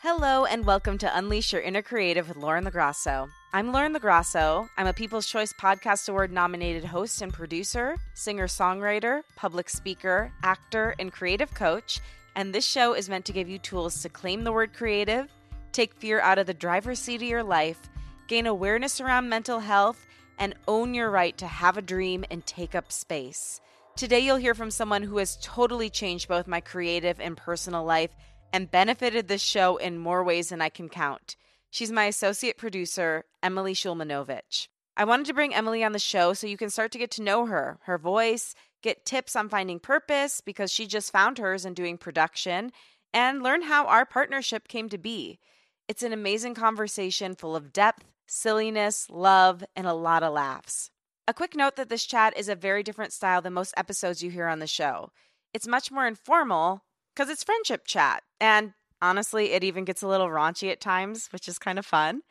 Hello and welcome to Unleash Your Inner Creative with Lauren LaGrasso. I'm Lauren LaGrasso. I'm a People's Choice Podcast Award nominated host and producer, singer songwriter, public speaker, actor, and creative coach. And this show is meant to give you tools to claim the word creative, take fear out of the driver's seat of your life, gain awareness around mental health, and own your right to have a dream and take up space. Today, you'll hear from someone who has totally changed both my creative and personal life and benefited this show in more ways than I can count. She's my associate producer, Emily Shulmanovich. I wanted to bring Emily on the show so you can start to get to know her, her voice, get tips on finding purpose because she just found hers in doing production, and learn how our partnership came to be. It's an amazing conversation full of depth, silliness, love, and a lot of laughs. A quick note that this chat is a very different style than most episodes you hear on the show. It's much more informal, because it's friendship chat. And honestly, it even gets a little raunchy at times, which is kind of fun.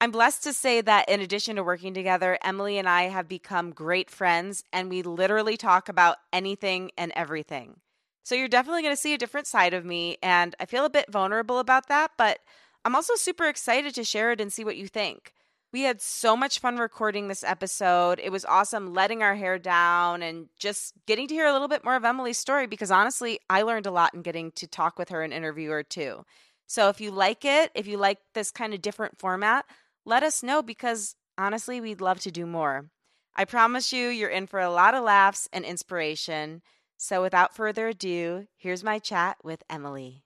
I'm blessed to say that in addition to working together, Emily and I have become great friends and we literally talk about anything and everything. So you're definitely going to see a different side of me. And I feel a bit vulnerable about that, but I'm also super excited to share it and see what you think. We had so much fun recording this episode. It was awesome letting our hair down and just getting to hear a little bit more of Emily's story because honestly, I learned a lot in getting to talk with her and interview her too. So if you like it, if you like this kind of different format, let us know because honestly, we'd love to do more. I promise you, you're in for a lot of laughs and inspiration. So without further ado, here's my chat with Emily.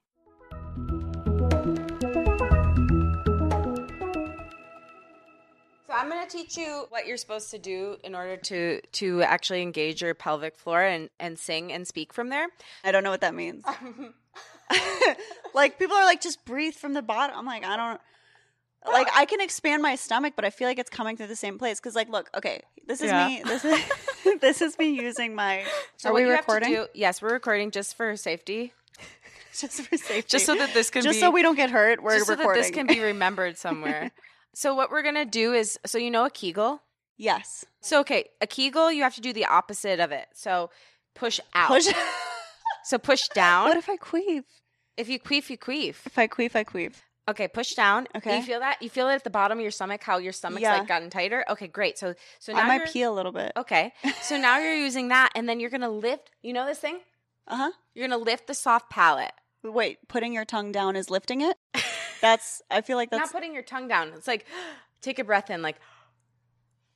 So I'm going to teach you what you're supposed to do in order to to actually engage your pelvic floor and and sing and speak from there. I don't know what that means. like people are like, just breathe from the bottom. I'm like, I don't. Like I can expand my stomach, but I feel like it's coming through the same place. Because like, look, okay, this is Yeah. me. This is this is me using my. So are we you have to recording? do- yes, we're recording just for safety, Just for safety. just so that this can just be so we don't get hurt. We're just so that recording. this can be remembered somewhere. So what we're gonna do is, so you know a Kegel. yes. So okay, a Kegel, you have to do the opposite of it. So push out. Push. So push down. what if I queef? if you queef, you queef. If I queef, I queef. Okay, push down. Okay. You feel that? You feel it at the bottom of your stomach, how your stomach's Yeah. like gotten tighter? Okay, great. So so now I might pee a little bit. Okay. So now you're using that and then you're gonna lift you know this thing? Uh huh. You're gonna lift the soft palate. Wait, putting your tongue down is lifting it. That's. I feel like that's. Not putting your tongue down. It's like take a breath in, like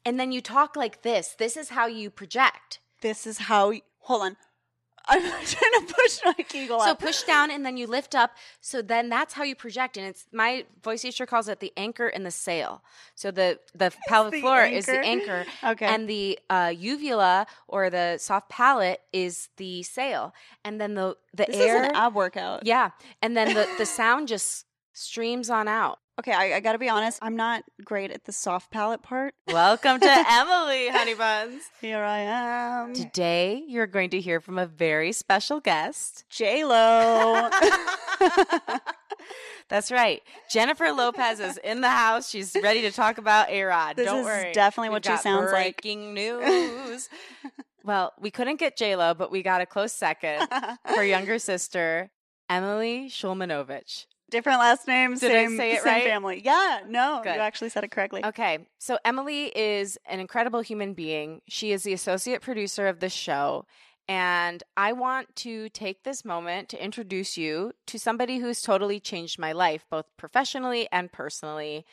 and then you talk like this. This is how you project. this is how. y- Hold on. I'm trying to push my Kegel So up. push down and then you lift up. So then that's how you project. And it's my voice teacher calls it the anchor and the sail. So the the pelvic floor is the anchor. anchor. Okay. And the uh, uvula or the soft palate is the sail. And then the the this air is an ab workout. Yeah. And then the, the sound just streams on out. Okay, I, I got to be honest. I'm not great at the soft palate part. Welcome to Emily, honey buns. Here I am, Today, you're going to hear from a very special guest. J Lo. That's right. Jennifer Lopez is in the house. She's ready to talk about A Rod. This Don't is worry. definitely We've what she sounds like. Breaking news. well, we couldn't get J Lo, but we got a close second. Her younger sister, Emily Shulmanovich. Different last names, Did I same, say it same right? family. Yeah, no, Good. you actually said it correctly. Okay, so Emily is an incredible human being. She is the associate producer of this show. And I want to take this moment to introduce you to somebody who's totally changed my life, both professionally and personally.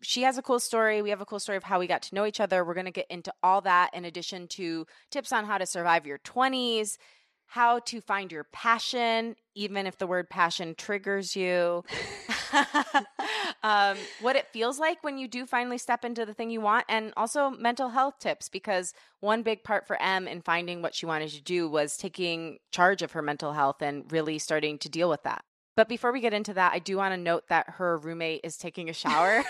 She has a cool story. We have a cool story of how we got to know each other. We're going to get into all that in addition to tips on how to survive your 20s, how to find your passion, even if the word passion triggers you. um, what it feels like when you do finally step into the thing you want, and also mental health tips because one big part for Em in finding what she wanted to do was taking charge of her mental health and really starting to deal with that. But before we get into that, I do want to note that her roommate is taking a shower.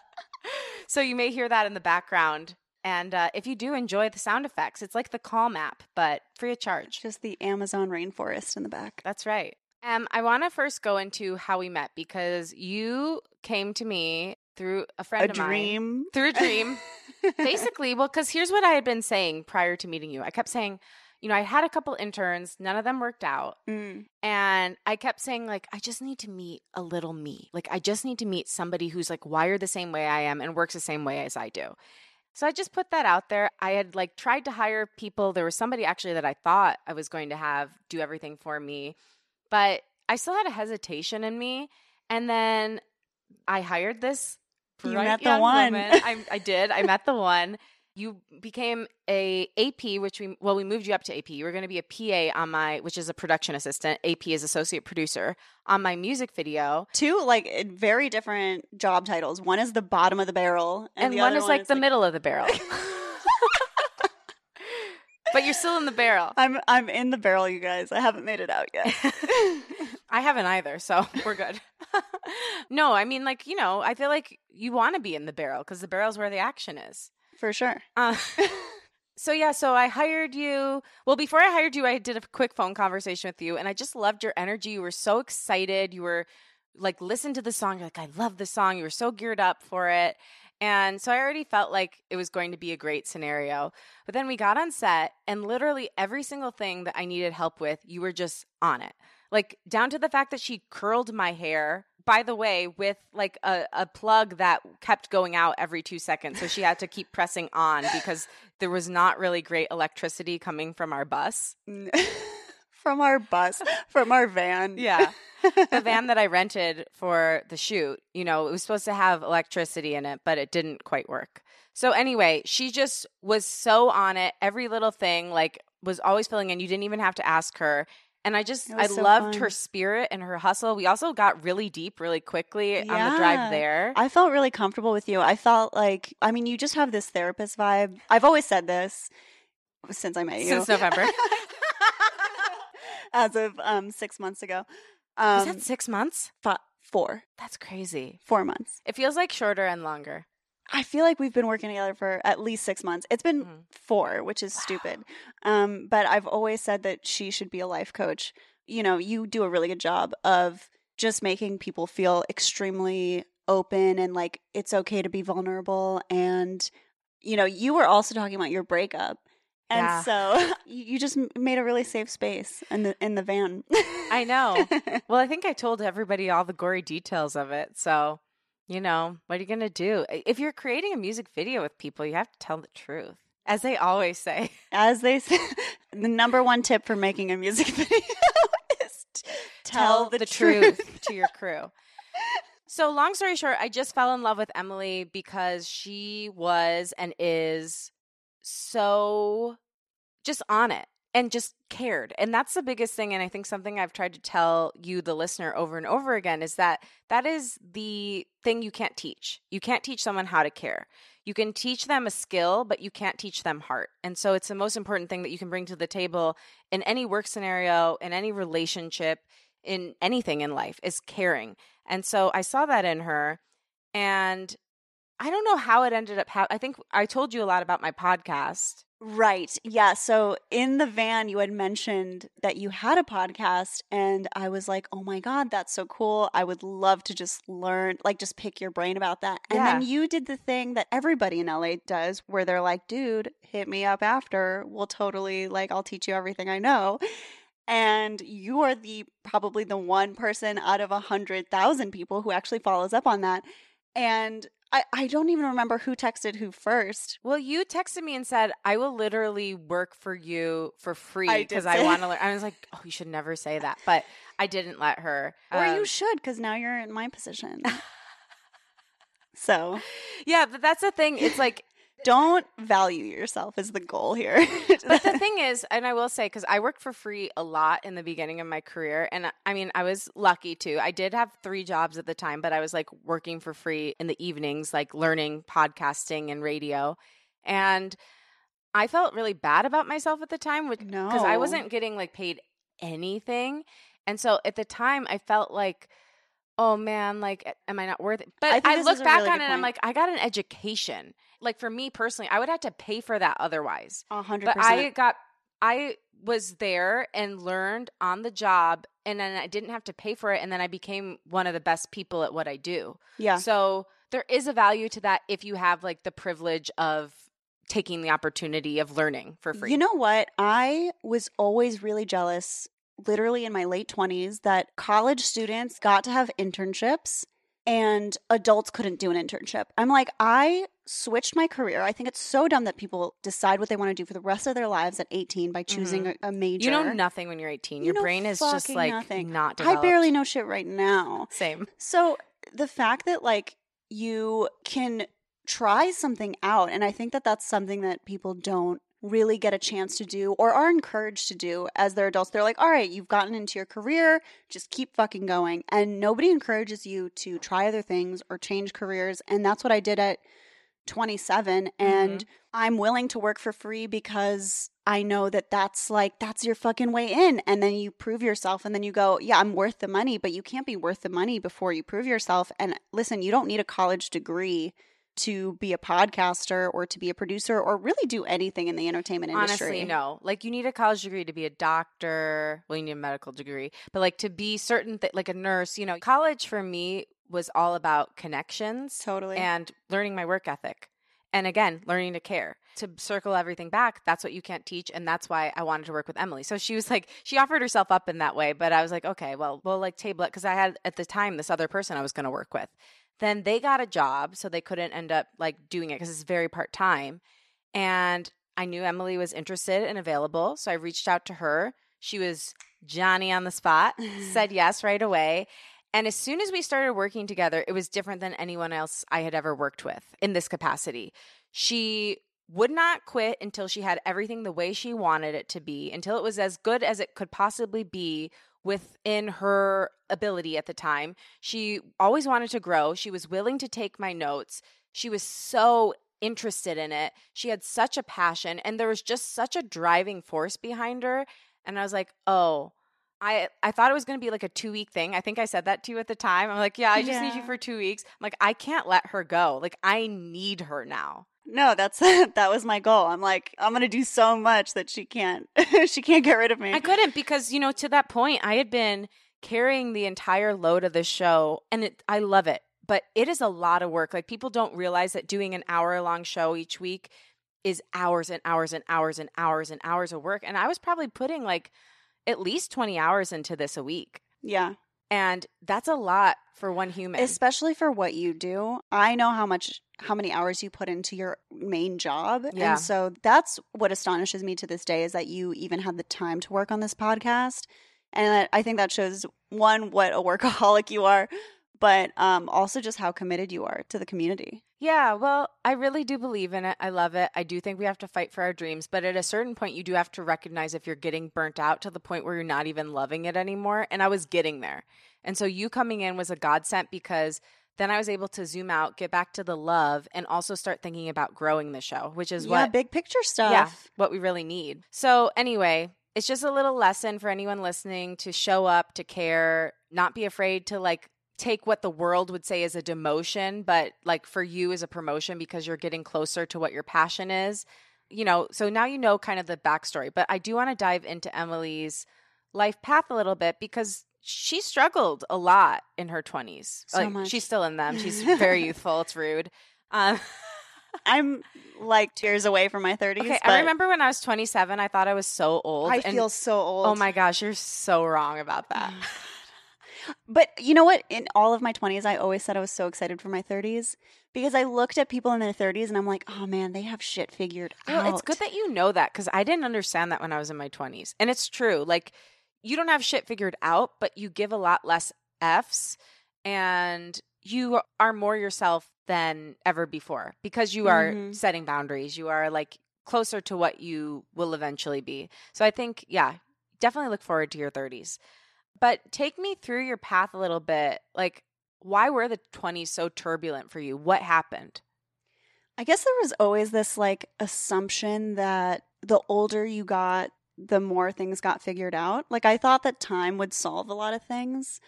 so you may hear that in the background. And uh, if you do enjoy the sound effects, it's like the Calm app, but free of charge. Just the Amazon rainforest in the back. That's right. Um, I want to first go into how we met because you came to me through a friend A of mine. dream. Through a dream. Basically, well, because here's what I had been saying prior to meeting you. I kept saying, you know, I had a couple interns, none of them worked out. Mm. And I kept saying, like, I just need to meet a little me. Like, I just need to meet somebody who's like wired the same way I am and works the same way as I do. So I just put that out there. I had like tried to hire people. There was somebody actually that I thought I was going to have do everything for me, but I still had a hesitation in me. And then I hired this. You met the one. I, I did. I met the one. You became a AP, which we well we moved you up to AP. You were going to be a PA on my, which is a production assistant. AP is associate producer on my music video, Two like eh, very different job titles. One is the bottom of the barrel, and, and, one is like the middle of the barrel. but you're still in the barrel. I'm I'm in the barrel, you guys. I haven't made it out yet. I haven't either, so we're good. no, I mean, like, you know, I feel like you want to be in the barrel because the barrel's where the action is. For sure. Uh, so, yeah, so I hired you. Well, before I hired you, I did a quick phone conversation with you, and I just loved your energy. You were so excited. You were like, listen to the song. You're like, I love the song. You were so geared up for it. And so I already felt like it was going to be a great scenario. But then we got on set, and literally every single thing that I needed help with, you were just on it. Like down to the fact that she curled my hair, by the way, with like a, a plug that kept going out every two seconds. So she had to keep pressing on because there was not really great electricity coming from our bus. from our bus, from our van. Yeah. the van that I rented for the shoot, you know, it was supposed to have electricity in it, but it didn't quite work. So anyway, she just was so on it. Every little thing like was always filling in. You didn't even have to ask her. And I just I so loved fun. her spirit and her hustle. We also got really deep really quickly on the drive there. I felt really comfortable with you. I felt like, I mean, you just have this therapist vibe. I've always said this since I met you. Since November. As of um, six months ago. Um, that six months? fi- four, That's crazy. four months. It feels like shorter and longer. I feel like we've been working together for at least six months. It's been Mhm. four, which is stupid. Um, but I've always said that she should be a life coach. You know, you do a really good job of just making people feel extremely open and like it's okay to be vulnerable. And, you know, you were also talking about your breakup. And Yeah. so you you just made a really safe space in the in the van. I know. Well, I think I told everybody all the gory details of it. So, you know, what are you going to do? If you're creating a music video with people, you have to tell the truth. As they always say. As they say, the number one tip for making a music video is t- tell, the, truth. to your crew. So, long story short, I just fell in love with Emily because she was and is so just on it and just cared. And that's the biggest thing. And I think something I've tried to tell you, the listener, over and over again is that that is the thing you can't teach. You can't teach someone how to care. You can teach them a skill, but you can't teach them heart. And so it's the most important thing that you can bring to the table in any work scenario, in any relationship, in anything in life is caring. And so I saw that in her. And I don't know how it ended up. Ha- I think I told you a lot about my podcast. Right. Yeah. So in the van, you had mentioned that you had a podcast, and I was like, oh my God, that's so cool. I would love to just learn, like, just pick your brain about that. And then you did the thing that everybody in LA does where they're like, dude, hit me up after. We'll totally, like, I'll teach you everything I know. And you are the probably the one person out of a hundred thousand people who actually follows up on that. And I, I don't even remember who texted who first. Well, you texted me and said, I will literally work for you for free because I say- want to learn. I was like, oh, you should never say that. But I didn't let her. Or you Um, should, because now you're in my position. so yeah, but that's the thing. It's like, don't value yourself is the goal here. but the thing is, and I will say, because I worked for free a lot in the beginning of my career. And I- I mean, I was lucky too. I did have three jobs at the time, but I was like working for free in the evenings, like learning podcasting and radio. And I felt really bad about myself at the time because I wasn't getting like paid anything. And so at the time, I felt like, oh man, like, am I not worth it? But I I, look back really on it and I'm like, I got an education. Like for me personally, I would have to pay for that otherwise. A hundred But I got, I was there and learned on the job, and then I didn't have to pay for it. And then I became one of the best people at what I do. Yeah. So there is a value to that if you have like the privilege of taking the opportunity of learning for free. You know what? I was always really jealous, literally in my late 20s, that college students got to have internships and adults couldn't do an internship. I'm like, I switched my career. I think it's so dumb that people decide what they want to do for the rest of their lives at 18 by choosing a, a major. Mm-hmm. you know nothing when you're 18. Your know brain is just like nothing. not I barely know shit right now. Same. So the fact that like you can try something out, and I think that that's something that people don't really get a chance to do or are encouraged to do as they're adults. They're like, all right, you've gotten into your career, just keep fucking going. And nobody encourages you to try other things or change careers. And that's what I did at 27. And mm-hmm. I'm willing to work for free because I know that that's like, that's your fucking way in. And then you prove yourself and then you go, yeah, I'm worth the money, but you can't be worth the money before you prove yourself. And listen, you don't need a college degree to be a podcaster or to be a producer or really do anything in the entertainment industry. Honestly, no. Like you need a college degree to be a doctor. Well, you need a medical degree, but like to be certain that, like a nurse, you know, college for me was all about connections Totally. and learning my work ethic. And again, learning to care. To circle everything back, that's what you can't teach. And that's why I wanted to work with Emily. So she was like, she offered herself up in that way. But I was like, okay, well, we'll like table it. Because I had at the time this other person I was going to work with. Then they got a job. So they couldn't end up like doing it because it's very part time. And I knew Emily was interested and available. So I reached out to her. She was Johnny on the spot, said yes right away. And as soon as we started working together, it was different than anyone else I had ever worked with in this capacity. She would not quit until she had everything the way she wanted it to be, until it was as good as it could possibly be within her ability at the time. She always wanted to grow. She was willing to take my notes. She was so interested in it. She had such a passion, and there was just such a driving force behind her. And I was like, oh, I I thought it was going to be like a two week thing. I think I said that to you at the time. I'm like, yeah, I just need you for two weeks. I'm like, I can't let her go. Like, I need her now. No, that's that was my goal. I'm like, I'm gonna do so much that she can't she can't get rid of me. I couldn't because you know to that point I had been carrying the entire load of the show, and it, I love it, but it is a lot of work. Like people don't realize that doing an hour long show each week is hours and hours and hours and hours and hours of work, and I was probably putting like at least twenty hours into this a week. yeah. And that's a lot for one human. Especially for what you do. I know how much how many hours you put into your main job. Yeah. And so that's what astonishes me to this day is that you even had the time to work on this podcast. And I think that shows one what a workaholic you are, but um also just how committed you are to the community. Yeah, well, I really do believe in it. I love it. I do think we have to fight for our dreams, but at a certain point, you do have to recognize if you're getting burnt out to the point where you're not even loving it anymore. And I was getting there. And so you coming in was a godsend because then I was able to zoom out, get back to the love, and also start thinking about growing the show, which is yeah, what big picture stuff. yeah, what we really need. So, anyway, it's just a little lesson for anyone listening to show up, to care, not be afraid to like take what the world would say is a demotion, but like for you is a promotion because you're getting closer to what your passion is. You know, so now you know kind of the backstory, but I do want to dive into Emily's life path a little bit because she struggled a lot in her 20s. So like, much. She's still in them. She's very youthful. It's rude. Um, I'm like two years away from my 30s. Okay, I remember when I was 27, I thought I was so old. I and- feel so old. Oh my gosh, you're so wrong about that. But you know what? In all of my 20s, I always said I was so excited for my 30s because I looked at people in their 30s and I'm like, oh man, they have shit figured out. Well, it's good that you know that because I didn't understand that when I was in my 20s. And it's true. Like, you don't have shit figured out, but you give a lot less F's and you are more yourself than ever before because you are Mhm. setting boundaries. You are like closer to what you will eventually be. So I think, yeah, definitely look forward to your 30s. But take me through your path a little bit. Like, why were the 20s so turbulent for you? What happened? I guess there was always this like assumption that the older you got, the more things got figured out. Like I thought that time would solve a lot of things.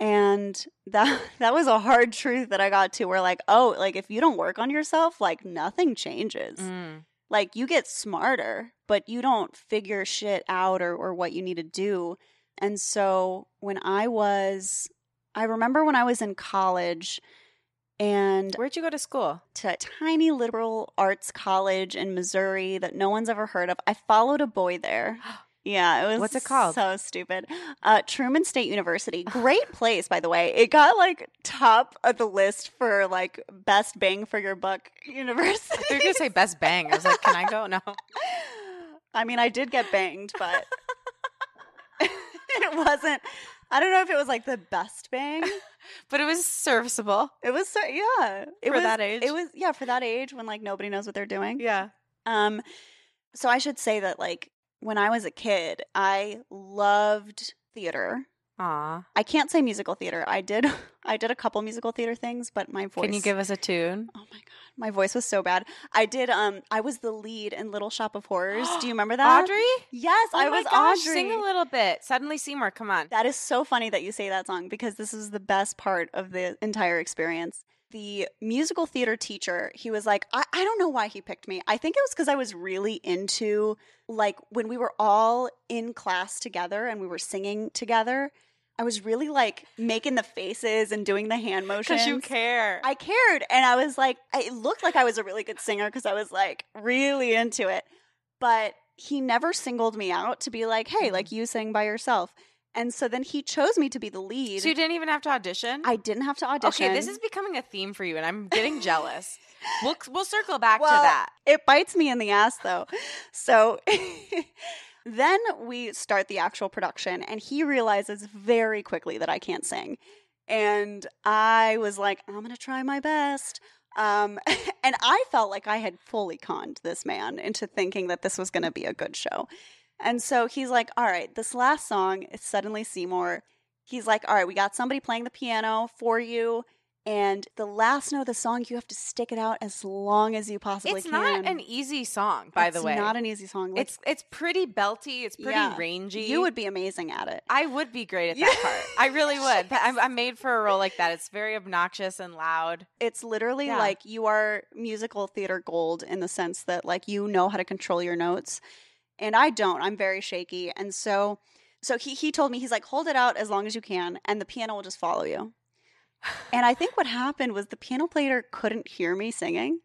And that that was a hard truth that I got to where like, oh, like if you don't work on yourself, like nothing changes. Mm. like you get smarter, but you don't figure shit out or, or what you need to do. And so when I was, I remember when I was in college And Where'd you go to school? to a tiny liberal arts college in Missouri that no one's ever heard of. I followed a boy there. Yeah, it was What's it called? So stupid. Uh, Truman State University. Great place, by the way. It got like top of the list for like best bang for your buck university. I thought you were gonna say best bang. I was like, can I go? No. I mean, I did get banged, but it wasn't. I don't know if it was like the best bang. But it was serviceable. It was so yeah. It For was, that age? It was yeah for that age when like nobody knows what they're doing. Yeah. Um, so I should say that like when I was a kid, I loved theater. Aw. I can't say musical theater. I did I did a couple musical theater things, but my voice Can you give us a tune? Oh my god, my voice was so bad. I did um I was the lead in Little Shop of Horrors. Do you remember that? Audrey? Yes, Oh I my was gosh, Audrey. Sing a little bit. Suddenly Seymour, come on. That is so funny that you say that song because this is the best part of the entire experience. The musical theater teacher, he was like, I, I don't know why he picked me. I think it was because I was really into, like, when we were all in class together and we were singing together, I was really like making the faces and doing the hand motions. Because you care. I cared. And I was like, it looked like I was a really good singer because I was like really into it. But he never singled me out to be like, hey, Mhm. like you sing by yourself. And so then he chose me to be the lead. so you didn't even have to audition? I didn't have to audition. Okay, this is becoming a theme for you, and I'm getting jealous. We'll we'll circle back to that. It bites me in the ass though. So then we start the actual production, and he realizes very quickly that I can't sing. And I was like, I'm going to try my best. Um, and I felt like I had fully conned this man into thinking that this was going to be a good show. And so he's like, All right, this last song is Suddenly Seymour. He's like, All right, we got somebody playing the piano for you. And the last note of the song, you have to stick it out as long as you possibly It's can. It's not an easy song, by the It's way. not an easy song. Like, it's it's pretty belty. It's pretty Yeah. rangy. you would be amazing at it. I would be great at that part. I really would. But I'm, I'm made for a role like that. It's very obnoxious and loud. It's literally Yeah. like you are musical theater gold in the sense that like you know how to control your notes, and I don't. I'm very shaky, and so so he he told me he's like hold it out as long as you can, and the piano will just follow you. And I think what happened was the piano player couldn't hear me singing.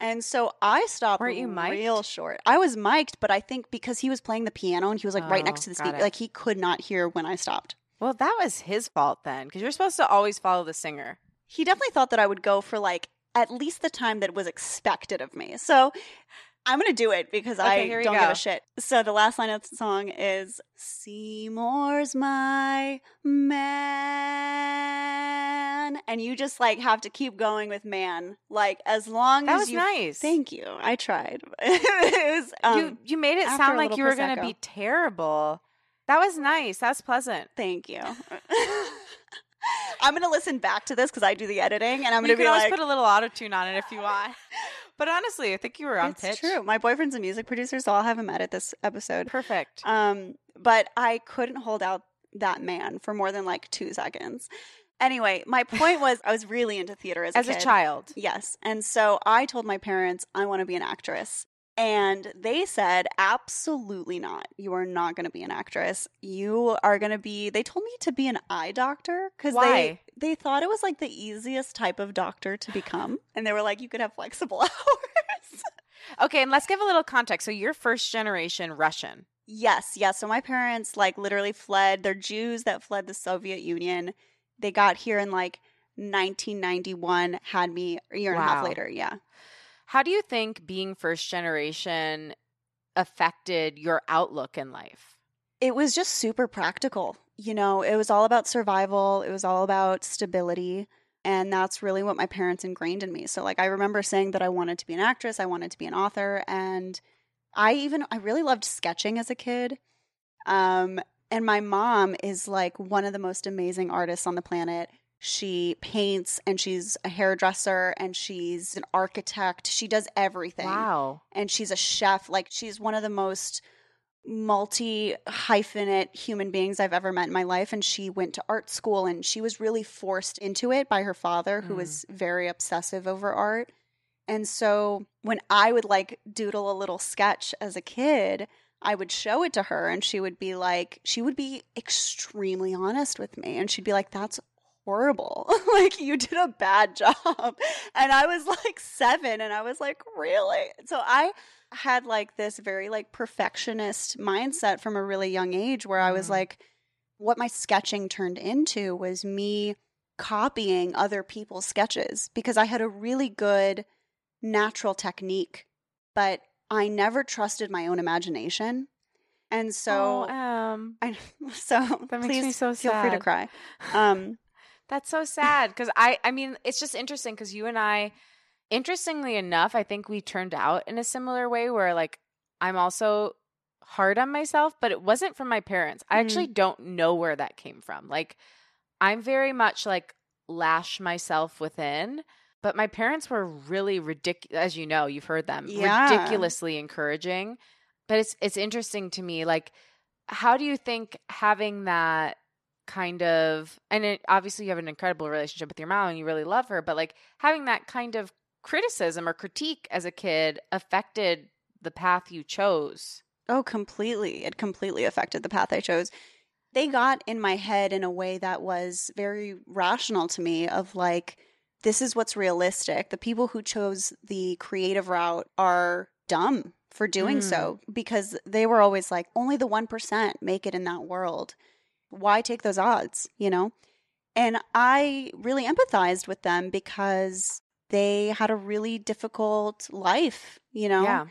And so I stopped Weren't you mic'd? real short. I was mic'd, but I think because he was playing the piano and he was like right Oh, next to the speaker, like he could not hear when I stopped. Well, that was his fault then, because you're supposed to always follow the singer. he definitely thought that I would go for like at least the time that was expected of me. So I'm gonna do it because Okay, I don't give a shit. So the last line of the song is Seymour's my man. And you just like have to keep going with man. Like as long as That as was you nice. Thank you. I tried. it was um you you made it sound like you were going to be terrible. That was nice. That was pleasant. thank you. I'm gonna listen back to this because I do the editing and I'm gonna can be always like put a little auto tune on it if you want. But honestly, I think you were on it's pitch. true. My boyfriend's a music producer, so I'll have him edit this episode. Perfect. Um, but I couldn't hold out that man for more than like two seconds. Anyway, my point was I was really into theater as a As a kid. child. Yes. And so I told my parents I want to be an actress. And they said, absolutely not. You are not going to be an actress. You are going to be, they told me to be an eye doctor because they, they thought it was like the easiest type of doctor to become. And they were like, you could have flexible hours. Okay, and let's give a little context. So you're first generation Russian. Yes, yes. So my parents like literally fled. They're Jews that fled the Soviet Union. They got here in like 1991, had me a year and a half later. Yeah. How do you think being first generation affected your outlook in life? It was just super practical. You know, it was all about survival, it was all about stability. And that's really what my parents ingrained in me. So, like, I remember saying that I wanted to be an actress, I wanted to be an author. And I even, I really loved sketching as a kid. Um, and my mom is like one of the most amazing artists on the planet. She paints and she's a hairdresser and she's an architect. She does everything Wow. and she's a chef. Like she's one of the most multi hyphenate human beings I've ever met in my life. And she went to art school and she was really forced into it by her father, who Mm. was very obsessive over art. And so when I would like doodle a little sketch as a kid, I would show it to her and she would be like, she would be extremely honest with me. And she'd be like, that's horrible. like you did a bad job. And I was like 7 and I was like, "Really?" So I had like this very like perfectionist mindset from a really young age where I was Mm. like what my sketching turned into was me copying other people's sketches because I had a really good natural technique, but I never trusted my own imagination. And so oh, um, I so That makes please me so feel free to cry. Um That's so sad because I, I mean, it's just interesting because you and I, interestingly enough, I think we turned out in a similar way where like I'm also hard on myself, but it wasn't from my parents. I actually mm-hmm. don't know where that came from. Like I'm very much like lash myself within, but my parents were really ridiculous. As you know, you've heard them Yeah. ridiculously encouraging. But it's it's interesting to me, like how do you think having that kind of and it, obviously you have an incredible relationship with your mom and you really love her but like having that kind of criticism or critique as a kid affected the path you chose oh completely. It completely affected the path I chose. They got in my head in a way that was very rational to me of like this is what's realistic. The people who chose the creative route are dumb for doing Mm. so because they were always like only the 1% make it in that world. Why take those odds, you know? And I really empathized with them because they had a really difficult life, you know? yeah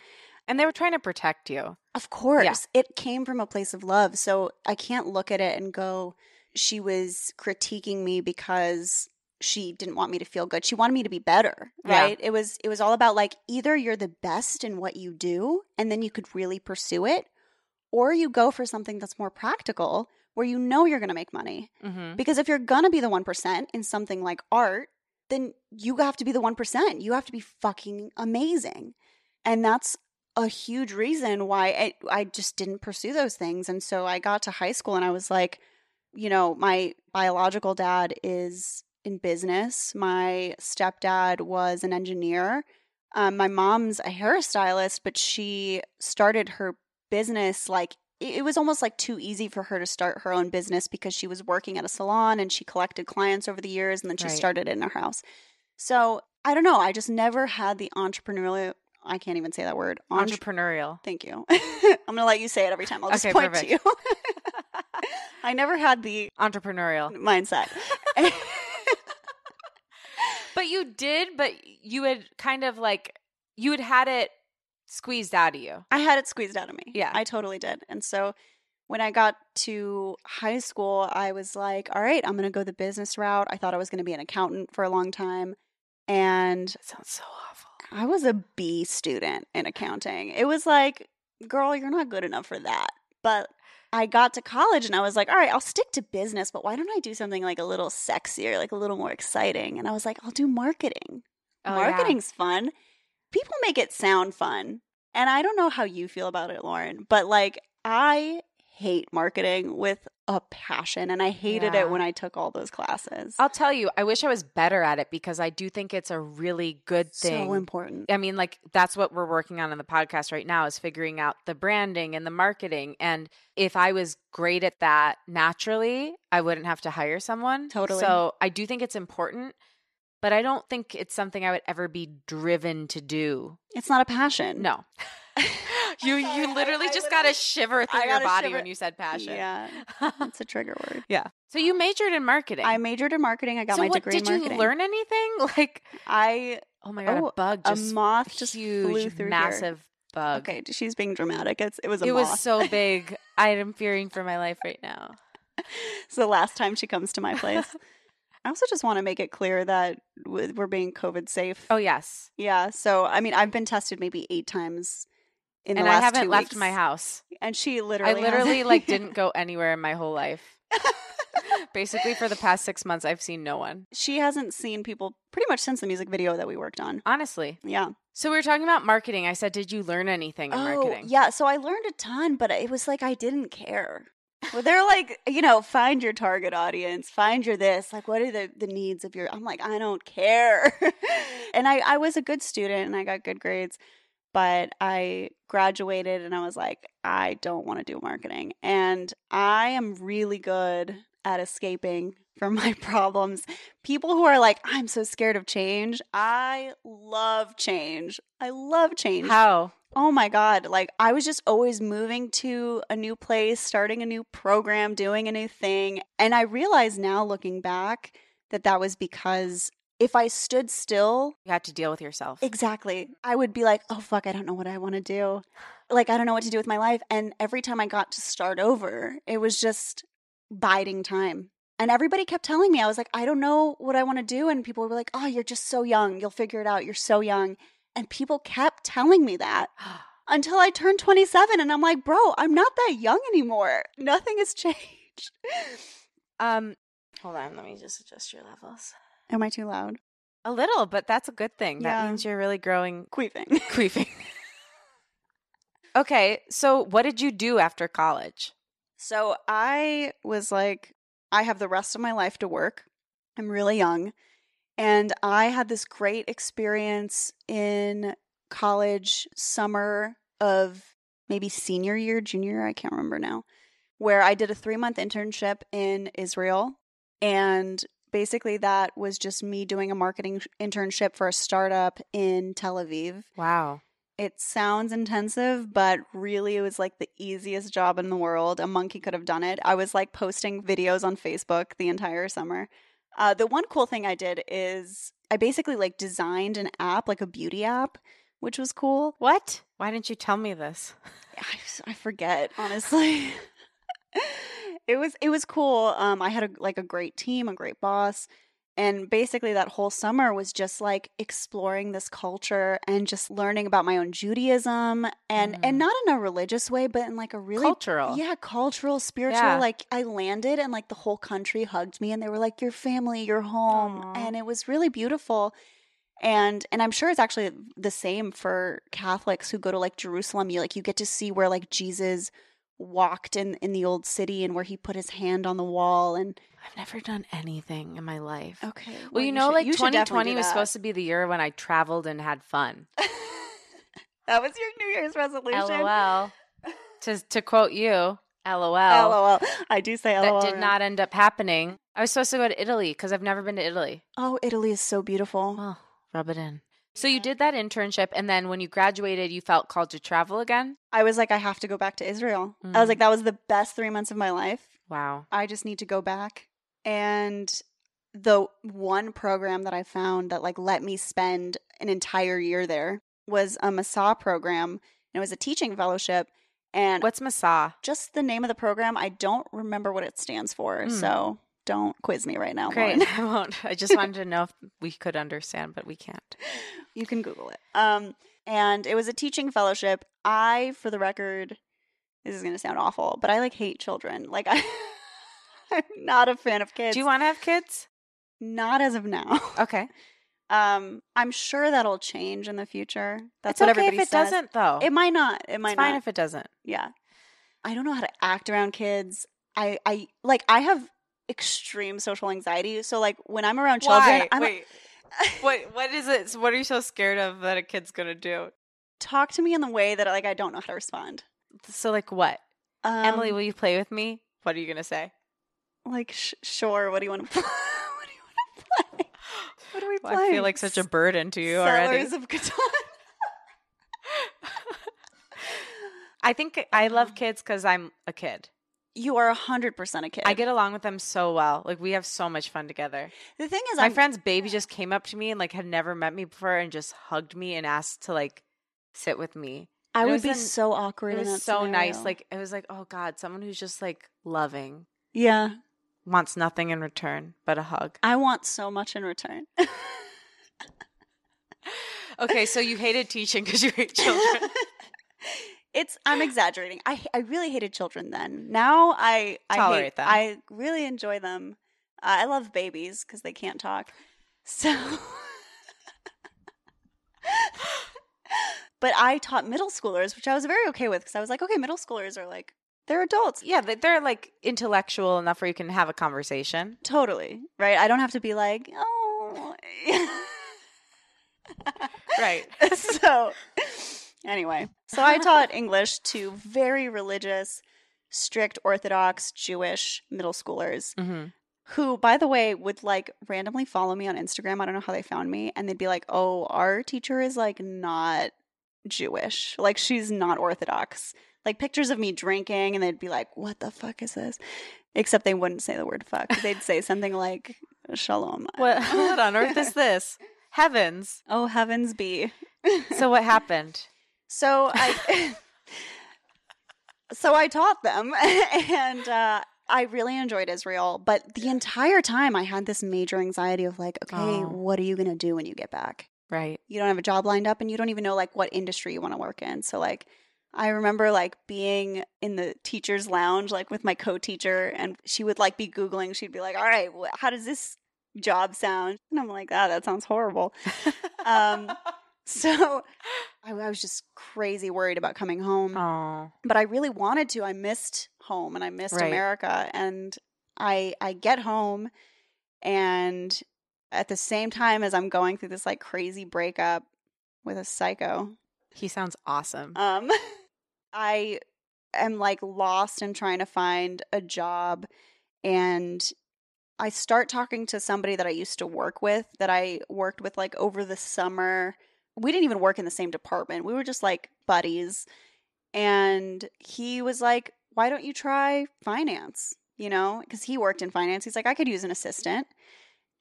and they were trying to protect you Of course. It came from a place of love. So I can't look at it and go, she was critiquing me because she didn't want me to feel good. She wanted me to be better, Yeah. right? It was it was all about like either you're the best in what you do and then you could really pursue it, or you go for something that's more practical where you know you're going to make money. mm-hmm. Because if you're going to be the 1% in something like art, then you have to be the 1%. You have to be fucking amazing. And that's a huge reason why I, I just didn't pursue those things. And so I got to high school and I was like, you know, my biological dad is in business, my stepdad was an engineer. Um, my mom's a hairstylist, but she started her business like it was almost like too easy for her to start her own business because she was working at a salon and she collected clients over the years and then she Right. started it in her house. So I don't know. I just never had the entrepreneurial. I can't even say that word. Entre- entrepreneurial Thank you. I'm going to let you say it every time. I'll just Okay, point perfect. to you. I never had the entrepreneurial mindset. but you did but you had kind of like you had had it squeezed out of you I had it squeezed out of me. Yeah. I totally did. And so when I got to high school, I was like, all right, I'm going to go the business route. I thought I was going to be an accountant for a long time. And that sounds so awful I was a B student in accounting. It was like, girl, you're not good enough for that. But I got to college and I was like, all right, I'll stick to business, but why don't I do something like a little sexier, like a little more exciting? And I was like, I'll do marketing. Oh, yeah. Marketing's fun. People make it sound fun. And I don't know how you feel about it, Lauren, but like I hate marketing with a passion and I hated Yeah. it when I took all those classes. I'll tell you, I wish I was better at it because I do think it's a really good thing. So important. I mean, like that's what we're working on in the podcast right now is figuring out the branding and the marketing. And if I was great at that naturally, I wouldn't have to hire someone. Totally. So I do think it's important, but I don't think it's something I would ever be driven to do. It's not a passion. No. you sorry, you literally I just got a shiver through your body shiver. when you said passion. Yeah. It's a trigger word. yeah. So you majored in marketing. I majored in marketing. I got so my what degree did in marketing. you learn anything? Like I oh my god, Oh, a bug a moth just flew through massive here. bug. Okay, she's being dramatic. It's it was a it moth. was so big. I am fearing for my life right now. it's the last time she comes to my place. I also just want to make it clear that we're being COVID safe. Oh yes, Yeah. So I mean, I've been tested maybe eight times in the and last I haven't left weeks. my house. And she literally, I literally, like didn't go anywhere in my whole life. Basically, for the past six months, I've seen no one. she hasn't seen people pretty much since the music video that we worked on. Honestly. Yeah. So we were talking about marketing. I said, did you learn anything in oh, marketing? yeah. So I learned a ton, but it was like I didn't care. Well, they're like, you know, find your target audience, find your this. Like, what are the, the needs of your? I'm like, I don't care. and I, I was a good student and I got good grades, but I graduated and I was like, I don't want to do marketing. And I am really good at escaping from my problems. People who are like, I'm so scared of change. I love change. I love change. How? Oh my God. Like, I was just always moving to a new place, starting a new program, doing a new thing. And I realize now, looking back, that that was because if I stood still, You had to deal with yourself. exactly, I would be like, oh fuck, I don't know what I want to do. Like, I don't know what to do with my life. And every time I got to start over, it was just biding time. And everybody kept telling me, I was like, I don't know what I want to do. And people were like, oh, you're just so young. You'll figure it out. You're so young. And people kept telling me that until I turned 27. And I'm like, bro, I'm not that young anymore. Nothing has changed. um, hold on. Let me just adjust your levels. Am I too loud? A little, but that's a good thing. That means you're really growing, Queefing. queefing. okay, so what did you do after college? So I was like, I have the rest of my life to work. I'm really young. And I had this great experience in college, summer of maybe senior year, junior year, I can't remember now, where I did a three month internship in Israel. And basically, that was just me doing a marketing internship for a startup in Tel Aviv. Wow. It sounds intensive, but really it was like the easiest job in the world. A monkey could have done it. I was like posting videos on Facebook the entire summer. Uh, the one cool thing I did is I basically like designed an app, like a beauty app, which was cool. What? Why didn't you tell me this? I, I forget honestly. it was it was cool. Um, I had a, like a great team, a great boss, and basically that whole summer was just like exploring this culture and just learning about my own Judaism and Mm. and not in a religious way, but in like a really Cultural. yeah, cultural, spiritual. Yeah. Like I landed and like the whole country hugged me and they were like, "Your family, your home," Aw. and it was really beautiful. And and I'm sure it's actually the same for Catholics who go to like Jerusalem. You like you get to see where like Jesus walked in in the old city and where he put his hand on the wall and I've never done anything in my life. okay. Well, you know, like should definitely 2020 was supposed to be the year when I traveled and had fun. that was your New Year's resolution. LOL. to to quote you, LOL. LOL. I do say That did right? not end up happening. I was supposed to go to Italy because I've never been to Italy. Oh, Italy is so beautiful. Well, rub it in. So you did that internship, and then when you graduated, you felt called to travel again. I was like, I have to go back to Israel. I was Mm. like, that was the best three months of my life. Wow. I just need to go back. And the one program that I found that like let me spend an entire year there was a Masa program. And it was a teaching fellowship. And What's Masa? just the name of the program, I don't remember what it stands for. Hmm. So don't quiz me right now. Great. Lauren. I won't. I just wanted to know if we could understand, but we can't. you can Google it. Um, and it was a teaching fellowship. I, for the record, this is gonna sound awful, but I like hate children. Like I, I'm not a fan of kids. Do you want to have kids? Not as of now. Okay. Um, I'm sure that'll change in the future. That's it's what okay everybody if it says. doesn't, though. It might not. It might it's fine not. if it doesn't. yeah. I don't know how to act around kids. I, I like. I have extreme social anxiety. So like when I'm around children, I'm Wait. what? What is it? What are you so scared of that a kid's gonna do? talk to me in the way that like I don't know how to respond. So, like, what? Um, Emily, will you play with me? What are you gonna say? Like sh- sure. What do you want to play? what do you want to play? What are we Well, playing? I feel like such a burden to you Settlers already. of Catan. I think I love kids because I'm a kid. you are hundred percent a kid. I get along with them so well. Like we have so much fun together. the thing is, My I'm, friend's baby just came up to me and like had never met me before and just hugged me and asked to like sit with me. I would be an- so awkward. It was so nice. Like it was like, oh God, someone who's just like loving, yeah, wants nothing in return but a hug. I want so much in return. Okay, so you hated teaching because you hate children. it's I'm exaggerating. I I really hated children then. Now I I Tolerate hate, them. I really enjoy them. Uh, I love babies because they can't talk. So, but I taught middle schoolers, which I was very okay with because I was like, okay, middle schoolers are like they're adults. yeah, they- they're like intellectual enough where you can have a conversation. Totally right. I don't have to be like oh. Right. so anyway, so I taught English to very religious, strict Orthodox Jewish middle schoolers. hmm who, by the way, would like randomly follow me on Instagram. I don't know how they found me. And they'd be like, oh, our teacher is like not Jewish. Like she's not Orthodox. Like pictures of me drinking, and they'd be like, what the fuck is this? Except they wouldn't say the word fuck. They'd say something like, shalom. What, what on earth is this? Heavens. Oh, heavens be. So what happened? So I. so I taught them, and uh, I really enjoyed Israel. But the entire time, I had this major anxiety of like, okay, Oh. what are you gonna do when you get back? Right. You don't have a job lined up, and you don't even know like what industry you want to work in. So like, I remember like being in the teacher's lounge, like with my co-teacher, and she would like be googling. She'd be like, "All right, wh- how does this job sound?" And I'm like, "Ah, that sounds horrible." Um, so I, I was just crazy worried about coming home oh. but I really wanted to. I missed home and I missed Right. America and I I get home and at the same time as I'm going through this like crazy breakup with a psycho, He sounds awesome. um I am like lost and trying to find a job and I start talking to somebody that I used to work with that I worked with like over the summer. We didn't even work in the same department. We were just like buddies. And he was like, "Why don't you try finance?" You know, because he worked in finance. He's like, "I could use an assistant."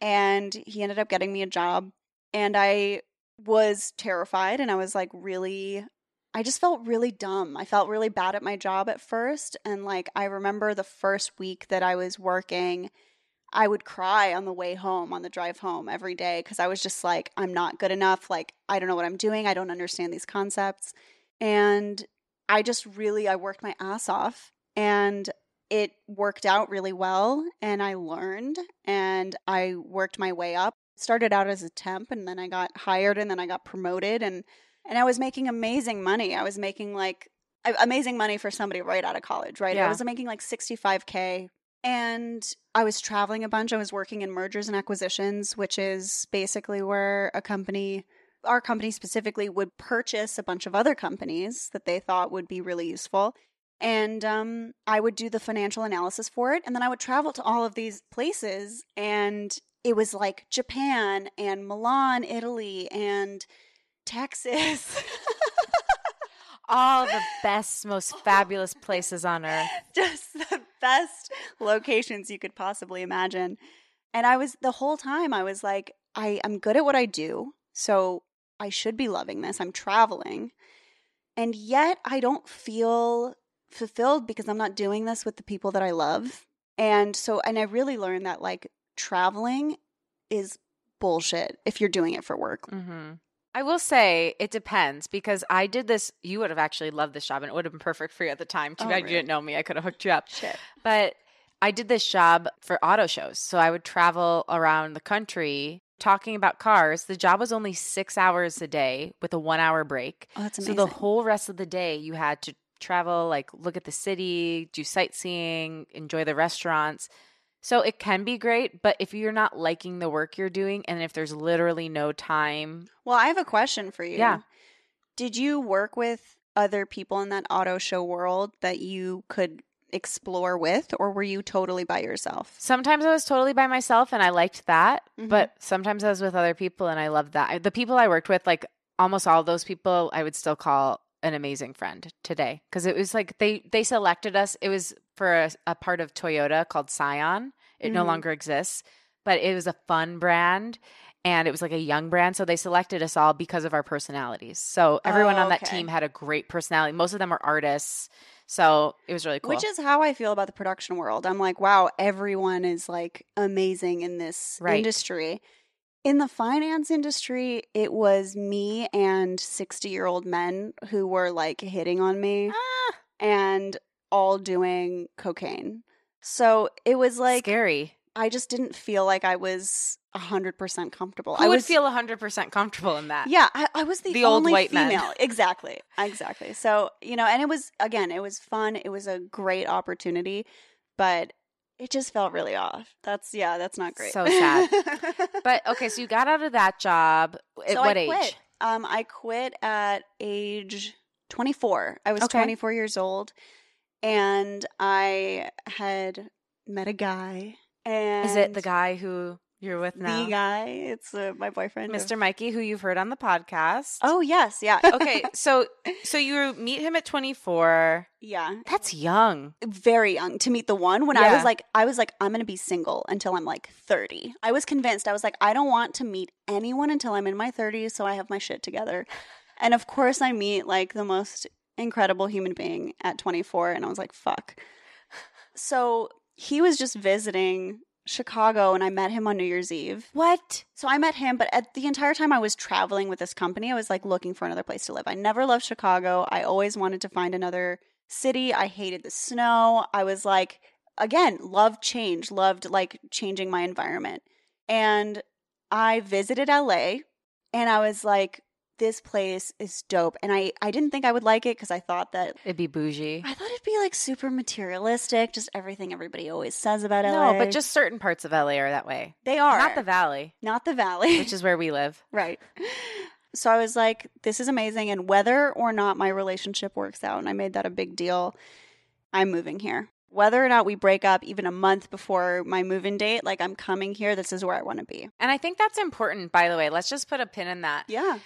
And he ended up getting me a job. And I was terrified and I was like really I just felt really dumb. I felt really bad at my job at first. And like, I remember the first week that I was working, I would cry on the way home, on the drive home every day, because I was just like, I'm not good enough. Like, I don't know what I'm doing. I don't understand these concepts. And I just really, I worked my ass off and it worked out really well. And I learned and I worked my way up. Started out as a temp and then I got hired and then I got promoted and and I was making amazing money. I was making like amazing money for somebody right out of college, right? I was making like 65k and I was traveling a bunch. I was working in mergers and acquisitions, which is basically where a company our company specifically would purchase a bunch of other companies that they thought would be really useful. And um, I would do the financial analysis for it. And then I would travel to all of these places. And it was like Japan and Milan, Italy, and Texas. All the best, most fabulous places on earth. Just the best locations you could possibly imagine. And I was the whole time I was like, I, I'm good at what I do. So I should be loving this. I'm traveling. And yet I don't feel fulfilled because I'm not doing this with the people that I love. And so, and I really learned that like traveling is bullshit if you're doing it for work. hmm I will say it depends because I did this. You would have actually loved this job and it would have been perfect for you at the time. Too Oh, bad you didn't know me. I could have hooked you up. Shit. But I did this job for auto shows. So I would travel around the country talking about cars. The job was only six hours a day with a one hour break. Oh, that's amazing. So the whole rest of the day, you had to travel, like look at the city, do sightseeing, enjoy the restaurants. So it can be great, but if you're not liking the work you're doing and if there's literally no time, Well, I have a question for you. Yeah. Did you work with other people in that auto show world that you could explore with, or were you totally by yourself? sometimes I was totally by myself and I liked that, Mhm. but sometimes I was with other people and I loved that. The people I worked with, like almost all those people, I would still call an amazing friend today because it was like they they selected us. It was for a, a part of Toyota called Scion. It no Mhm. longer exists, but it was a fun brand and it was like a young brand. So they selected us all because of our personalities. So everyone Oh, on that team had a great personality. Most of them were artists. So it was really cool. Which is how I feel about the production world. I'm like, wow, everyone is like amazing in this Right. industry. In the finance industry, it was me and 60 year old men who were like hitting on me ah, and all doing cocaine. So it was like, scary. I just didn't feel like I was 100% comfortable. Who I would was, feel 100% comfortable in that? Yeah, I, I was the, The old only white female. Exactly. Exactly. So, you know, and it was, again, it was fun. It was a great opportunity, but it just felt really off. That's, yeah, that's not great. So sad. But okay, so you got out of that job at So what I age? Um, I quit at age 24. I was Okay. 24 years old and I had met a guy And Is it the guy who you're with now? The guy. It's uh, my boyfriend, Mr. Mikey, who you've heard on the podcast. Oh yes, yeah. okay. So, so you meet him at 24. yeah. That's young. very young to meet the one when I Yeah. was like I was like I'm going to be single until I'm like 30. I was convinced. I was like I don't want to meet anyone until I'm in my 30s so I have my shit together. And of course I meet like the most incredible human being at 24 and I was like fuck. So he was just visiting Chicago and I met him on New Year's Eve. What? So I met him, but at the entire time I was traveling with this company, I was like looking for another place to live. I never loved Chicago. I always wanted to find another city. I hated the snow. I was like, again, loved change, loved like changing my environment. And I visited LA and I was like, this place is dope. And I, I didn't think I would like it because I thought that It'd be bougie. I thought it'd be like super materialistic, just everything everybody always says about LA. No, but just certain parts of LA are that way. they are Not the valley, not the valley, which is where we live. Right. So I was like, this is amazing. And whether or not my relationship works out, and I made that a big deal, I'm moving here. Whether or not we break up even a month before my move in date, like I'm coming here, this is where I want to be. And I think that's important, by the way. Let's just put a pin in that. Yeah.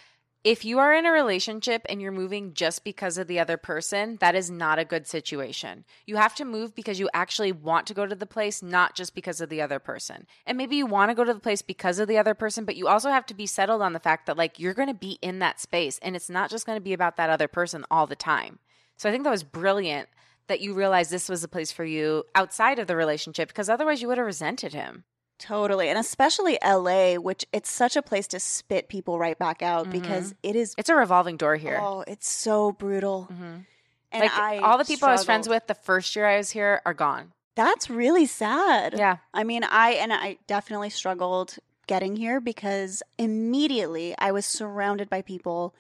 If you are in a relationship and you're moving just because of the other person, that is not a good situation. You have to move because you actually want to go to the place, not just because of the other person. And maybe you want to go to the place because of the other person, but you also have to be settled on the fact that, like, you're going to be in that space and it's not just going to be about that other person all the time. So I think that was brilliant that you realized this was a place for you outside of the relationship because otherwise you would have resented him. Totally. And especially LA, which it's such a place to spit people right back out because it is It's a revolving door here. Oh, it's so brutal. Mhm. And like I all the people I was friends with the first year I was here are gone. That's really sad. Yeah. I mean, I and I definitely struggled getting here because immediately I was surrounded by people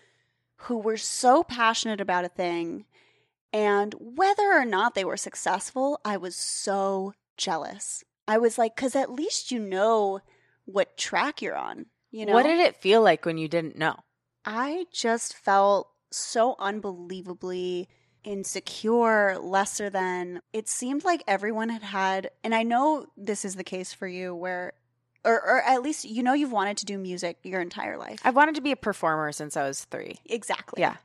who were so passionate about a thing and whether or not they were successful, I was so jealous. I was like cuz at least you know what track you're on, you know. What did it feel like when you didn't know? I just felt so unbelievably insecure, lesser than. It seemed like everyone had had, and I know this is the case for you, where, or, or at least you know you've wanted to do music your entire life. I've wanted to be a performer since I was three. exactly. Yeah.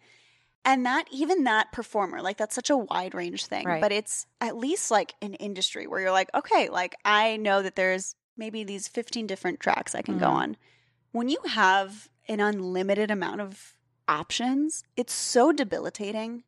And that, even that performer, like that's such a wide range thing, Right. but it's at least like an industry where you're like, okay, like I know that there's maybe these 15 different tracks I can go Mhm. on. When you have an unlimited amount of options, it's so debilitating.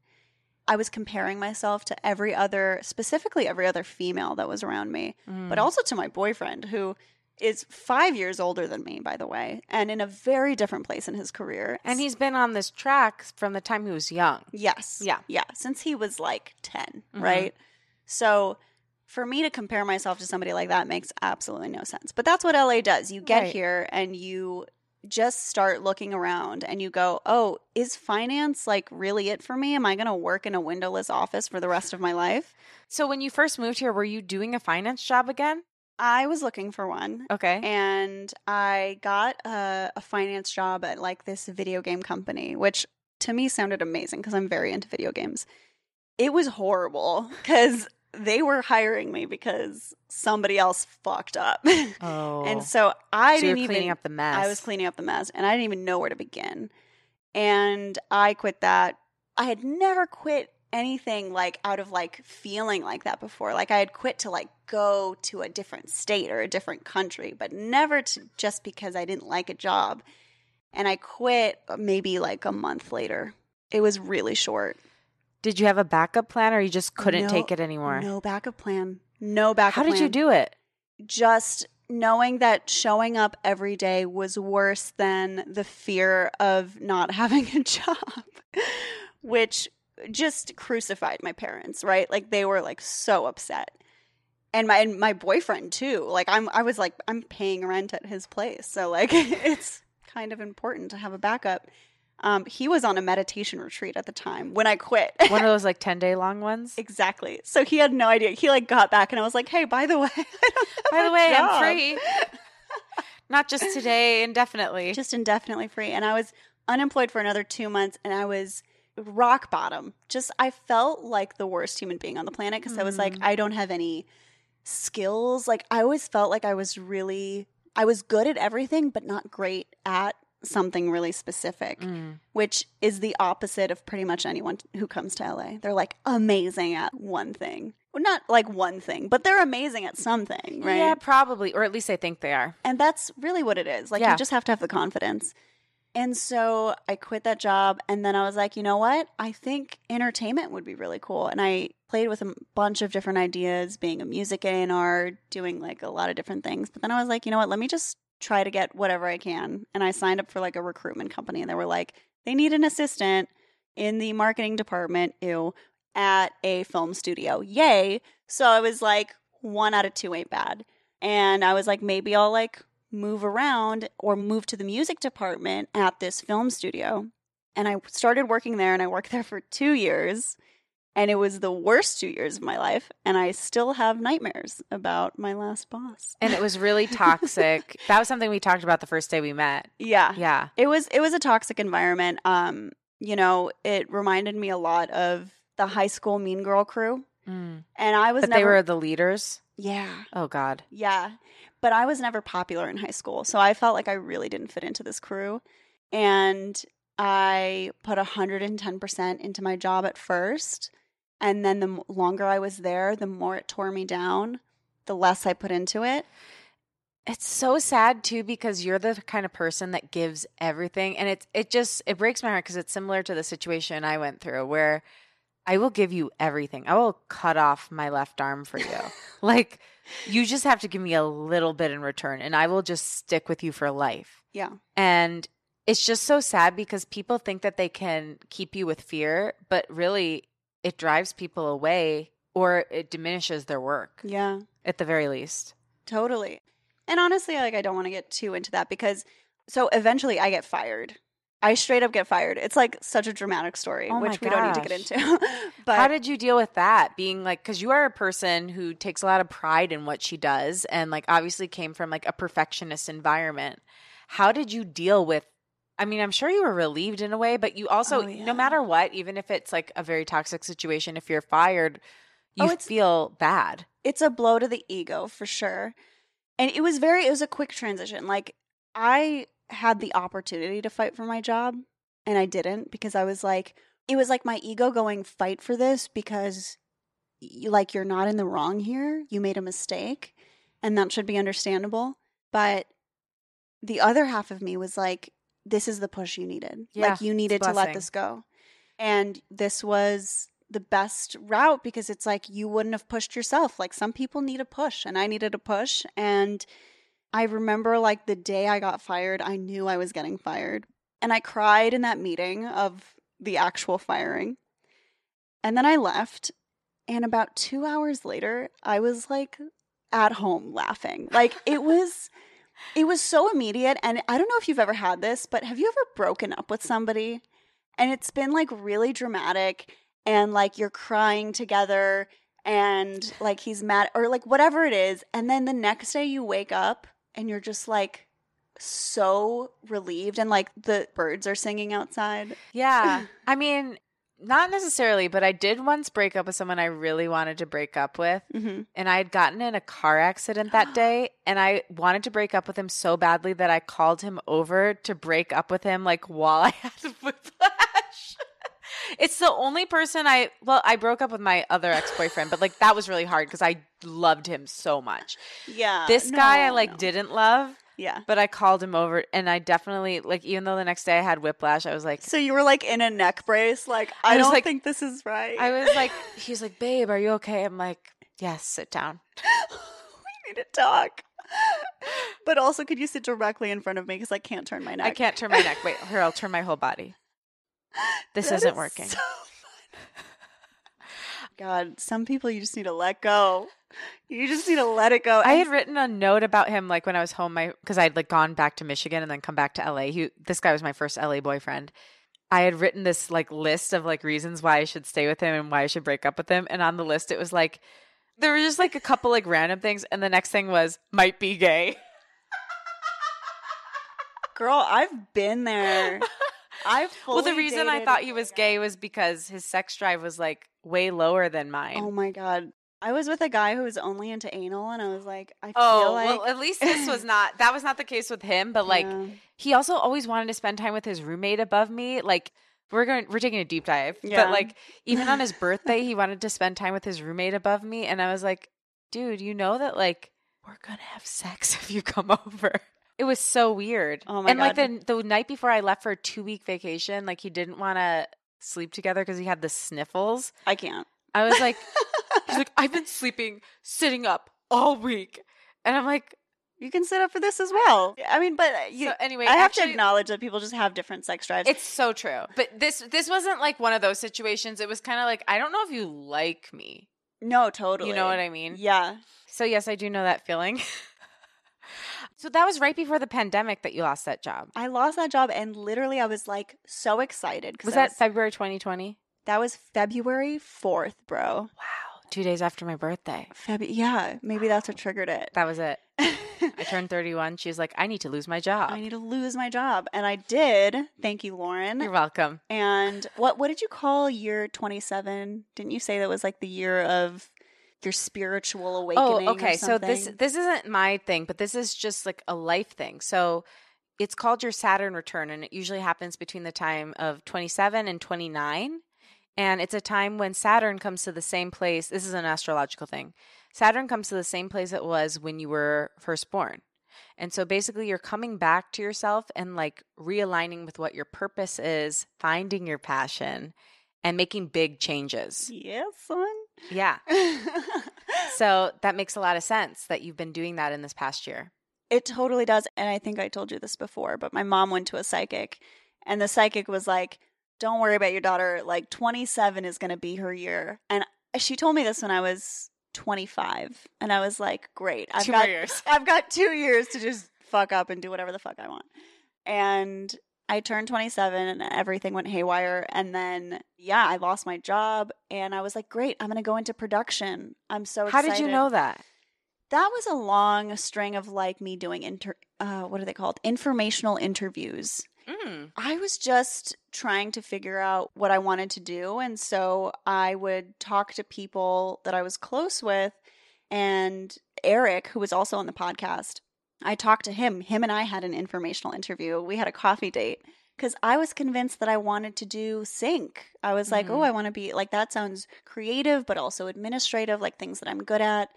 I was comparing myself to every other, specifically every other female that was around me, Mm. but also to my boyfriend who is five years older than me, by the way, and in a very different place in his career. and he's been on this track from the time he was young. Yes. Yeah. Yeah. Since he was like 10, Mhm. right? So for me to compare myself to somebody like that makes absolutely no sense. But that's what LA does. You get Right. here and you just start looking around and you go, oh, is finance like really it for me? Am I going to work in a windowless office for the rest of my life? So when you first moved here, were you doing a finance job again? I was looking for one. Okay. and I got a, a finance job at like this video game company, which to me sounded amazing because I'm very into video games. It was horrible because they were hiring me because somebody else fucked up. oh. and so I so didn't cleaning even up the mess. I was cleaning up the mess and I didn't even know where to begin. And I quit that. I had never quit anything like out of like feeling like that before. Like I had quit to like go to a different state or a different country, but never to just because I didn't like a job. And I quit uh, maybe like a month later. It was really short. Did you have a backup plan or you just couldn't No- take it anymore? No backup plan. No backup How did you do it? just knowing that showing up every day was worse than the fear of not having a job, which just crucified my parents, right? Like they were like so upset. And my and my boyfriend too. Like I'm I was like I'm paying rent at his place. So like it's kind of important to have a backup. Um he was on a meditation retreat at the time when I quit. One of those like 10 day long ones? exactly. So he had no idea. He like got back and I was like, "Hey, by the way, I don't have By the way, job." I'm free. Not just today, indefinitely. just indefinitely free. And I was unemployed for another two months and I was rock bottom. Just, I felt like the worst human being on the planet because I was like, Mm. I don't have any skills. Like I always felt like I was really I was good at everything but not great at something really specific, Mm. which is the opposite of pretty much anyone who comes to LA. They're like amazing at one thing. Well, not like one thing, but they're amazing at something, right? Yeah, probably, or at least I think they are. And that's really what it is. Like Yeah. you just have to have the confidence. And so I quit that job and then I was like, you know what? I think entertainment would be really cool. And I played with a bunch of different ideas, being a music A&R, doing like a lot of different things. But then I was like, you know what? Let me just try to get whatever I can. And I signed up for like a recruitment company and they were like, they need an assistant in the marketing department, ew, at a film studio. Yay. So I was like, one out of two ain't bad. And I was like, maybe I'll like move around or move to the music department at this film studio. And I started working there and I worked there for two years. And it was the worst two years of my life. And I still have nightmares about my last boss. And it was really toxic. that was something we talked about the first day we met. Yeah. Yeah. It was it was a toxic environment. Um, you know, it reminded me a lot of the high school mean girl crew. Mm. And I was But never they were the leaders. Yeah. Oh God. Yeah. But I was never popular in high school. So I felt like I really didn't fit into this crew. And I put 110% into my job at first. And then the longer I was there, the more it tore me down, the less I put into it. It's so sad too because you're the kind of person that gives everything and it's it just it breaks my heart because it's similar to the situation I went through where I will give you everything. I will cut off my left arm for you. like you just have to give me a little bit in return and I will just stick with you for life. Yeah. And it's just so sad because people think that they can keep you with fear, but really it drives people away or it diminishes their work Yeah. at the very least. Totally. And honestly, like I don't want to get too into that because so eventually I get fired. I straight up get fired. It's like such a dramatic story, Oh which we don't need to get into. but How did you deal with that? Being like, because you are a person who takes a lot of pride in what she does, and like obviously came from like a perfectionist environment. How did you deal with? I mean, I'm sure you were relieved in a way, but you also, Oh, yeah. no matter what, even if it's like a very toxic situation, if you're fired, oh, you Oh, feel bad. it's a blow to the ego for sure. And it was very it was a quick transition. Like I had the opportunity to fight for my job and I didn't because I was like it was like my ego going fight for this because you, like you're not in the wrong here. You made a mistake and that should be understandable. But the other half of me was like this is the push you needed. Yeah, like you needed to let this go. And this was the best route because it's like you wouldn't have pushed yourself. Like some people need a push and I needed a push and I remember like the day I got fired, I knew I was getting fired. And I cried in that meeting of the actual firing. And then I left and about 2 hours later, I was like at home laughing. Like it was it was so immediate and I don't know if you've ever had this, but have you ever broken up with somebody and it's been like really dramatic and like you're crying together and like he's mad or like whatever it is and then the next day you wake up and you're just like so relieved and like the birds are singing outside. Yeah. I mean, not necessarily, but I did once break up with someone I really wanted to break up with. Mm-hmm. and I had gotten in a car accident that day and I wanted to break up with him so badly that I called him over to break up with him like while I had whiplash. it's the only person I well, I broke up with my other ex-boyfriend, but like that was really hard because I loved him so much. Yeah. This guy I like no. didn't love, Yeah. but I called him over and I definitely like even though the next day I had whiplash, I was like So you were like in a neck brace like I I, don't like- think this is right. I was like he's like, "Babe, are you okay?" I'm like, "Yes, sit down." we need to talk. But also, could you sit directly in front of me because I can't turn my neck? I can't turn my neck. Wait, here, I'll turn my whole body. This That isn't is working. so. God, some people you just need to let go. You just need to let it go. I had written a note about him like when I was home, my because I'd like gone back to Michigan and then come back to LA. He, this guy was my first LA boyfriend. I had written this like list of like reasons why I should stay with him and why I should break up with him. And on the list, it was like there were just like a couple like random things, and the next thing was might be gay. girl, I've been there. I've well, the reason I thought he was gay was because his sex drive was like way lower than mine. Oh my god. I was with a guy who was only into anal, and I was like, I Oh, feel like well, at least this was not that was not the case with him, but like Yeah. he also always wanted to spend time with his roommate above me. Like we're going we're taking a deep dive. Yeah. But like even on his birthday, he wanted to spend time with his roommate above me and I was like, "Dude, you know that like we're going to have sex if you come over." It was so weird. Oh my and like the the night before I left for a 2-week vacation, like he didn't want to sleep together cuz he had the sniffles. I can't. I was like he's like I've been sleeping sitting up all week. And I'm like, you can sit up for this as well. I mean, but uh, you, so anyway, I have to acknowledge that people just have different sex drives. It's so true. But this this wasn't like one of those situations. It was kind of like I don't know if you like me. no, totally. You know what I mean? Yeah. So yes, I do know that feeling. so that was right before the pandemic that you lost that job. I lost that job, and literally, I was like so excited. Was I that February 2020? that was February fourth, bro? Wow, 2 days after my birthday. Feb- yeah, maybe that's what triggered it. That was it. I turned 31. She was like, "I need to lose my job." I need to lose my job, and I did. Thank you, Lauren. You're welcome. And what what did you call year twenty seven? Didn't you say that was like the year of your spiritual oh, awakening? Oh, okay. So this this isn't my thing, but this is just like a life thing. So it's called your Saturn return, and it usually happens between the time of 27 and 29. And it's a time when Saturn comes to the same place. This is an astrological thing. Saturn comes to the same place it was when you were first born. And so basically, you're coming back to yourself and like realigning with what your purpose is, finding your passion, and making big changes. yes, son. Yeah. So that makes a lot of sense that you've been doing that in this past year. It totally does. And I think I told you this before, but my mom went to a psychic, and the psychic was like, Don't worry about your daughter. Like, 27 is going to be her year. And she told me this when I was 25. And I was like, Great. I've Two got, more years. I've got two years to just fuck up and do whatever the fuck I want. And I turned 27 and everything went haywire. And then, yeah, I lost my job. And I was like, Great, I'm going to go into production. I'm so excited. How did you know that? that was a long string of like me doing inter uh what are they called informational interviews Mm. i was just trying to figure out what i wanted to do and so i would talk to people that i was close with and eric who was also on the podcast i talked to him him and i had an informational interview we had a coffee date because i was convinced that i wanted to do sync i was like Mhm. oh i want to be like that sounds creative but also administrative like things that i'm good at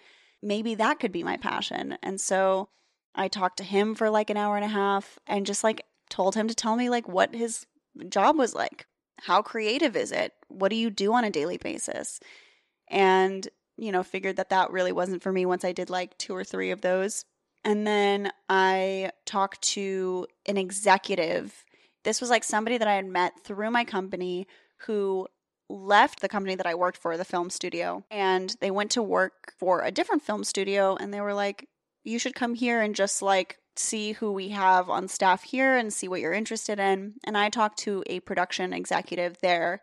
maybe that could be my passion. And so I talked to him for like an hour and a half and just like told him to tell me like what his job was like. How creative is it? What do you do on a daily basis? And, you know, figured that that really wasn't for me once I did like two or three of those. And then I talked to an executive. This was like somebody that I had met through my company who left the company that I worked for, the film studio, and they went to work for a different film studio and they were like, you should come here and just like see who we have on staff here and see what you're interested in. And I talked to a production executive there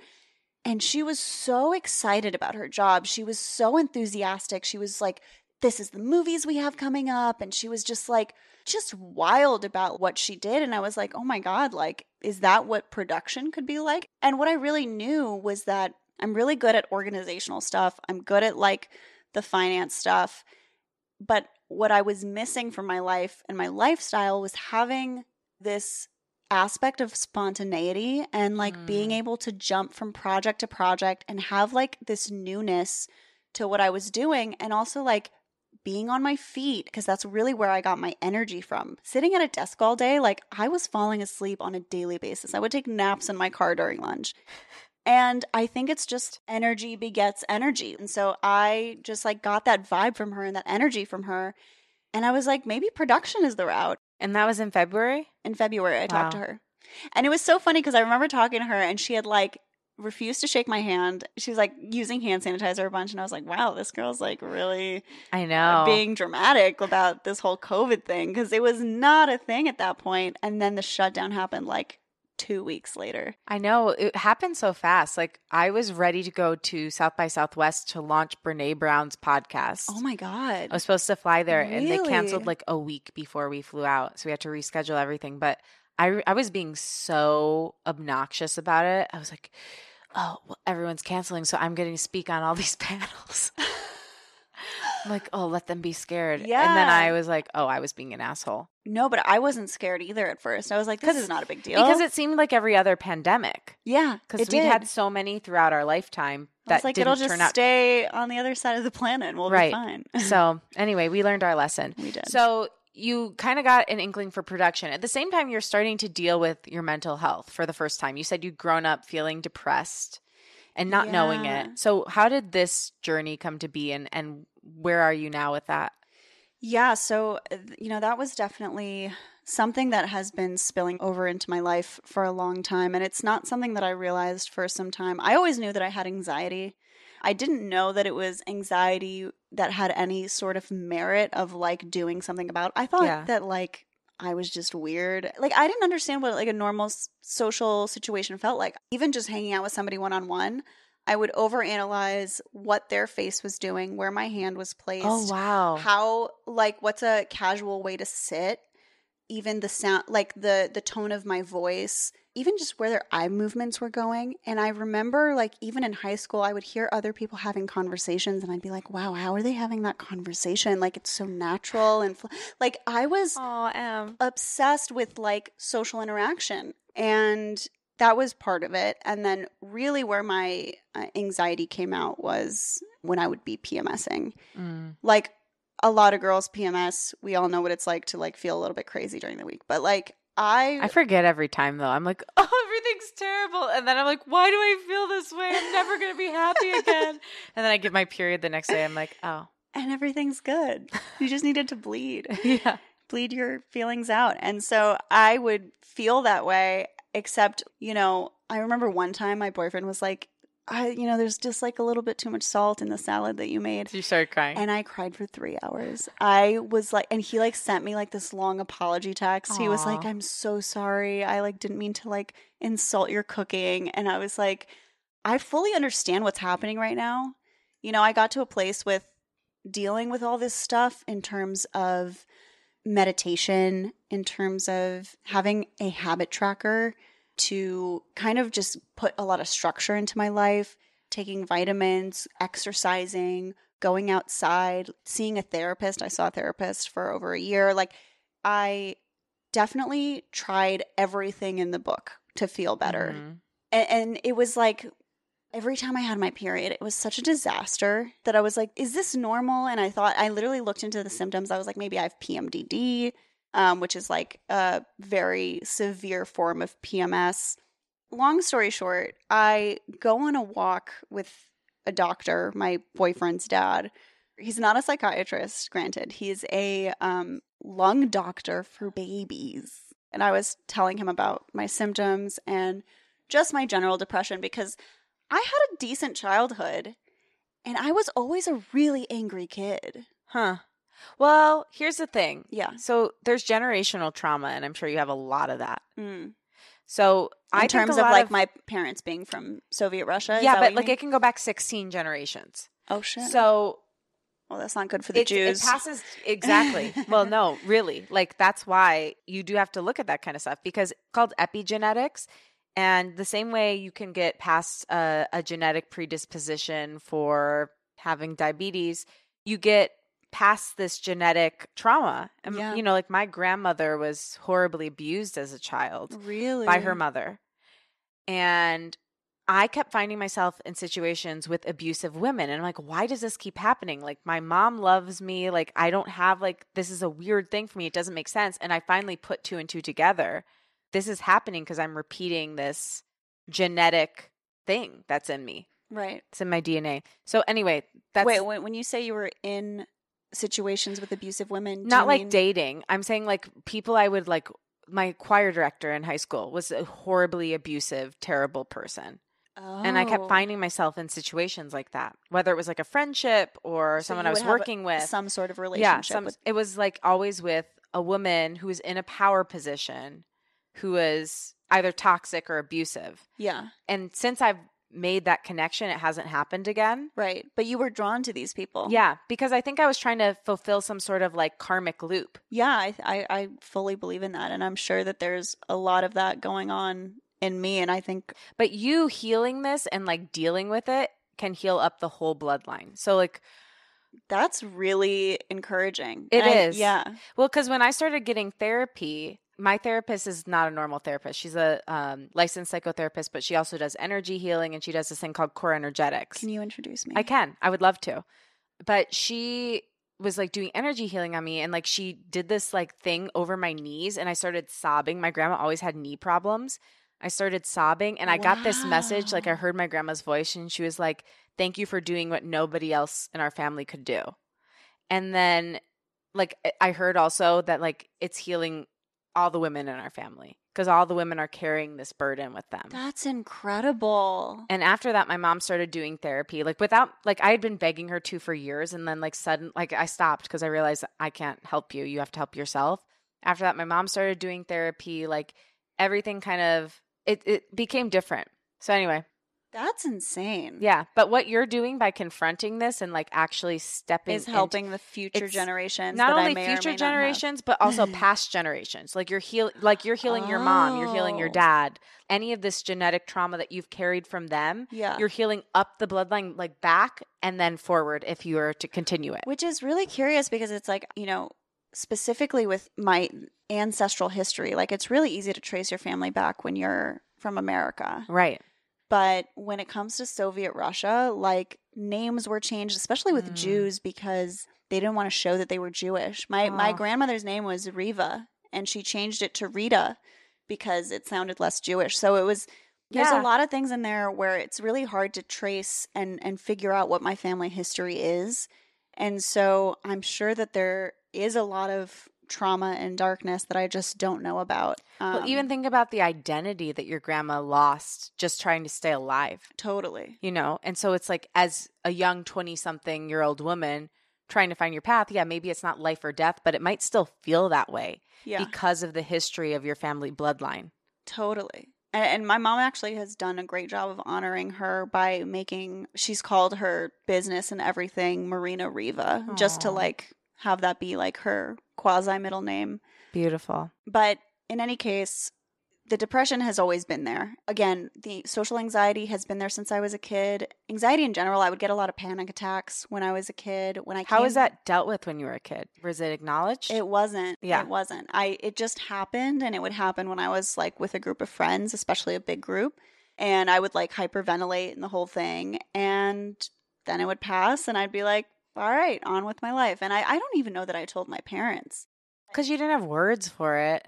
and she was so excited about her job. She was so enthusiastic. She was like, this is the movies we have coming up. And she was just like, just wild about what she did. And I was like, oh my God, like, is that what production could be like? And what I really knew was that I'm really good at organizational stuff. I'm good at like the finance stuff. But what I was missing from my life and my lifestyle was having this aspect of spontaneity and like being Mm. able to jump from project to project and have like this newness to what I was doing and also like being on my feet because that's really where I got my energy from. Sitting at a desk all day, like I was falling asleep on a daily basis. I would take naps in my car during lunch. And I think it's just energy begets energy. And so I just like got that vibe from her and that energy from her. And I was like, maybe production is the route. And that was in February? In February, I talked to her. And it was so funny because I remember talking to her and she had like refused to shake my hand. She was like using hand sanitizer a bunch. And I was like, wow, this girl's like really I uh, know. being dramatic about this whole COVID thing because it was not a thing at that point. And then the shutdown happened like two weeks later. I know. It happened so fast. Like I was ready to go to South by Southwest to launch Brene Brown's podcast. Oh my God. I was supposed to fly there and they canceled like a week before we flew out. So we had to reschedule everything. But I, I was being so obnoxious about it. I was like, oh, well, everyone's canceling. So I'm getting to speak on all these panels. I'm like, oh, let them be scared. Yeah. And then I was like, oh, I was being an asshole. No, but I wasn't scared either at first. I was like, this is not a big deal. Because it seemed like every other pandemic. yeah, Because did. had so many throughout our lifetime that like, it'll just turn out. stay on the other side of the planet and we'll Right. be fine. so anyway, we learned our lesson. we did. So you kind of got an inkling for production. At the same time, you're starting to deal with your mental health for the first time. You said you'd grown up feeling depressed and not knowing it. So how did this journey come to be and, and where are you now with that? Yeah, so uh, you know, that was definitely something that has been spilling over into my life for a long time and it's not something that I realized for some time. I always knew that I had anxiety. I didn't know that it was anxiety that had any sort of merit of like doing something about. I thought Yeah. that like I was just weird. Like I didn't understand what like a normal s- social situation felt like. Even just hanging out with somebody one on one, I would overanalyze what their face was doing, where my hand was placed Oh, wow. how like what's a casual way to sit even the sound like the the tone of my voice even just where their eye movements were going and i remember like even in high school i would hear other people having conversations and i'd be like wow how are they having that conversation like it's so natural and fl-. like i was Em. obsessed with like social interaction and that was part of it and then really where my uh, anxiety came out was when i would be pmsing Mm. like a lot of girls PMS, we all know what it's like to like feel a little bit crazy during the week. But like I, I forget every time though. I'm like, oh, everything's terrible. And then I'm like, why do I feel this way? I'm never going to be happy again. and then I get my period the next day. I'm like, oh, and everything's good. You just needed to bleed. yeah. bleed your feelings out. And so I would feel that way, except, you know, I remember one time my boyfriend was like, I, you know, there's just like a little bit too much salt in the salad that you made. You started crying. And I cried for three hours. I was like, and he like sent me like this long apology text. He was like, I'm so sorry. I like didn't mean to like insult your cooking. And I was like, I fully understand what's happening right now. You know, I got to a place with dealing with all this stuff in terms of meditation, in terms of having a habit tracker to kind of just put a lot of structure into my life, taking vitamins, exercising, going outside, seeing a therapist. I saw a therapist for over a year. Like, I definitely tried everything in the book to feel better. Mhm. And, and it was like every time I had my period, it was such a disaster that I was like, is this normal? And I thought, I literally looked into the symptoms. I was like, maybe I have PMDD, um, which is like a very severe form of PMS. Long story short, I go on a walk with a doctor, my boyfriend's dad. He's not a psychiatrist, granted. He's a um, lung doctor for babies. And I was telling him about my symptoms and just my general depression because I had a decent childhood and I was always a really angry kid. Huh. Well, here's the thing. Yeah. So there's generational trauma, and I'm sure you have a lot of that. Mm. So In I terms of like my parents being from Soviet Russia. yeah, but like mean? it can go back 16 generations. oh shit. So well, that's not good for the it, Jews. it passes exactly. well, no, really. Like that's why you do have to look at that kind of stuff because it's called epigenetics. And the same way you can get past a, a genetic predisposition for having diabetes, you get past this genetic trauma. And, Yeah. You know, like my grandmother was horribly abused as a child really by her mother. And I kept finding myself in situations with abusive women. And I'm like, why does this keep happening? Like, my mom loves me. Like, I don't have, like, this is a weird thing for me. It doesn't make sense. And I finally put two and two together. This is happening because I'm repeating this genetic thing that's in me. Right. It's in my DNA. So, anyway, that's Wait, when, when you say you were in situations with abusive women, not like mean- dating. I'm saying like people I would like. My choir director in high school was a horribly abusive, terrible person. And I kept Oh. finding myself in situations like that, whether it was like a friendship or So someone I was working with. some sort of yeah, relationship. some, with, it was like always with a woman who was in a power position who was either toxic or abusive. yeah, And since I've made that connection, it hasn't happened again. right. But you were drawn to these people. Yeah, because I think I was trying to fulfill some sort of like karmic loop. yeah. I, I I fully believe in that, and I'm sure that there's a lot of that going on in me. And I think But you healing this and like dealing with it can heal up the whole bloodline. So like That's really encouraging. It It is, is. yeah. Well, because when I started getting therapy, my therapist is not a normal therapist. She's a um, licensed psychotherapist, but she also does energy healing and she does this thing called core energetics. Can you introduce me? I can. I would love to. But she was like doing energy healing on me and like she did this like thing over my knees and I started sobbing. My grandma always had knee problems. I started sobbing and I got this message like I heard my grandma's voice and she was like, "Thank you for doing what nobody else in our family could do." And then like I heard also that like it's healing all the women in our family because all the women are carrying this burden with them. That's incredible. And after that, my mom started doing therapy, like without, like I had been begging her to for years, and then like sudden, like I stopped because I realized I can't help you. You have to help yourself. After that, my mom started doing therapy. Like everything kind of it it became different. So anyway, That's insane. yeah. But what you're doing by confronting this and like actually stepping Is into- helping the future generations. not only future generations but also past generations like you're heal like you're healing your mom you're healing your Oh. dad any of this genetic trauma that you've carried from them Yeah. you're healing up the bloodline like back and then forward if you were to continue it Which is really curious because it's like, you know, specifically with my ancestral history, like it's really easy to trace your family back when you're from America. right But when it comes to Soviet Russia, like names were changed, especially with Mm. Jews, because they didn't want to show that they were Jewish. My my Oh. grandmother's name was Riva, and she changed it to Rita because it sounded less Jewish. So it was there's Yeah. a lot of things in there where it's really hard to trace and and figure out what my family history is. And so I'm sure that there is a lot of trauma and darkness that I just don't know about. well Um, even think about the identity that your grandma lost just trying to stay alive totally. you know and so it's like as a young 20 something year old woman trying to find your path yeah maybe it's not life or death but it might still feel that way Yeah. because of the history of your family bloodline Totally. And, and my mom actually has done a great job of honoring her by making, she's called her business and everything Marina Riva, just to like have that be like her quasi middle name. beautiful But in any case, the depression has always been there. Again, the social anxiety has been there since I was a kid. Anxiety in general, I would get a lot of panic attacks when I was a kid. When I How came, was that dealt with when you were a kid? Was it acknowledged? It wasn't. Yeah. It wasn't. I it just happened and it would happen when I was like with a group of friends, especially a big group, and I would like hyperventilate and the whole thing and then it would pass and I'd be like, "All right, on with my life." And I I don't even know that I told my parents. Because you didn't have words for it.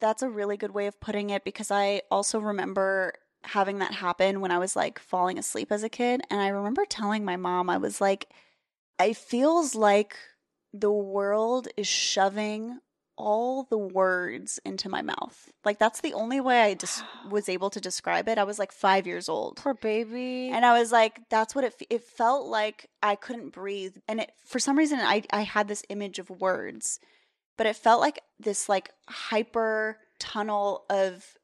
That's a really good way of putting it because I also remember having that happen when I was like falling asleep as a kid and I remember telling my mom I was like it feels like the world is shoving all the words into my mouth. Like that's the only way I just was able to describe it. I was like 5 years old. Poor baby. And I was like, that's what it. f- It felt like I couldn't breathe, and it for some reason I I had this image of words, but it felt like this like hyper tunnel of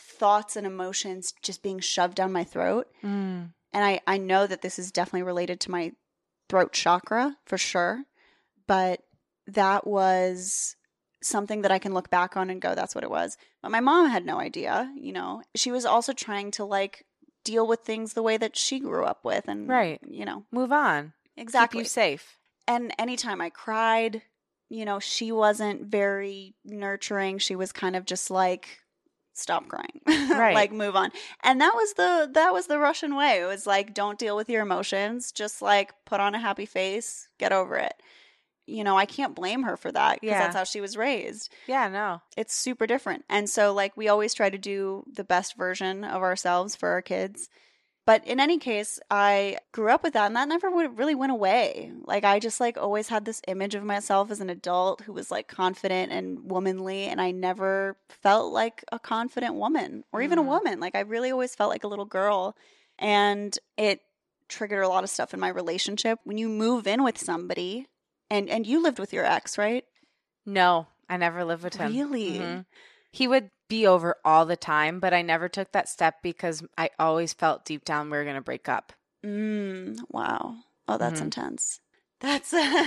thoughts and emotions just being shoved down my throat. Mm. And I I know that this is definitely related to my throat chakra for sure, but that was something that I can look back on and go, that's what it was. But my mom had no idea, you know. She was also trying to like deal with things the way that she grew up with and Right. you know. Move on. Exactly. Keep you safe. and anytime I cried, you know, she wasn't very nurturing. She was kind of just like stop crying. Right. like move on. And that was the that was the Russian way. It was like don't deal with your emotions, just like put on a happy face, get over it. You know, I can't blame her for that because Yeah. that's how she was raised. Yeah, no. It's super different. And so like we always try to do the best version of ourselves for our kids. But in any case, I grew up with that and that never would really went away. Like I just like always had this image of myself as an adult who was like confident and womanly and I never felt like a confident woman or even a Mm. woman. Like I really always felt like a little girl and it triggered a lot of stuff in my relationship. When you move in with somebody and and you lived with your ex, right? No, I never lived with him. Really? Mhm. He would be over all the time, but I never took that step because I always felt deep down we were going to break up. Mm, wow. Oh, that's Mhm. intense. That's uh,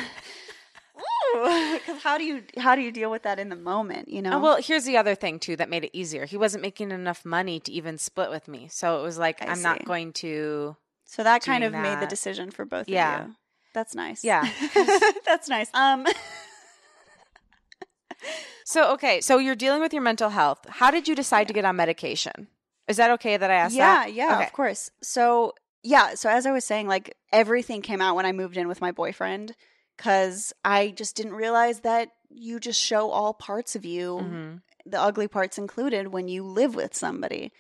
because how do you how do you deal with that in the moment? You know. Oh, well, here's the other thing too that made it easier. He wasn't making enough money to even split with me. So it was like I I'm see. not going to so that kind of doing made the decision for both Yeah. of you. That's nice. Yeah. That's nice. Um So, okay, so you're dealing with your mental health. How did you decide to get on medication? Is that okay that I asked yeah, that? yeah, Okay. of course. So, yeah, so as I was saying, like everything came out when I moved in with my boyfriend cuz I just didn't realize that you just show all parts of you, Mhm. the ugly parts included when you live with somebody.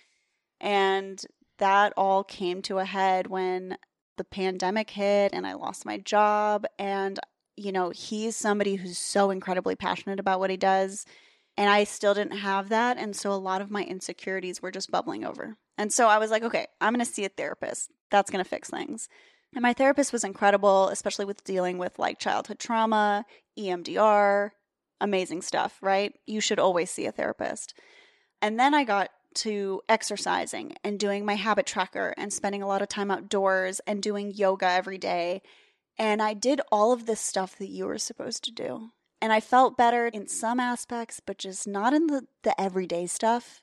And that all came to a head when the pandemic hit and I lost my job and you know, he's somebody who's so incredibly passionate about what he does and I still didn't have that and so a lot of my insecurities were just bubbling over. And so I was like, okay, I'm going to see a therapist. That's going to fix things. And my therapist was incredible, especially with dealing with like childhood trauma, EMDR, amazing stuff, right? You should always see a therapist. And then I got to exercising and doing my habit tracker and spending a lot of time outdoors and doing yoga every day. And I did all of this stuff that you were supposed to do. And I felt better in some aspects, but just not in the, the everyday stuff.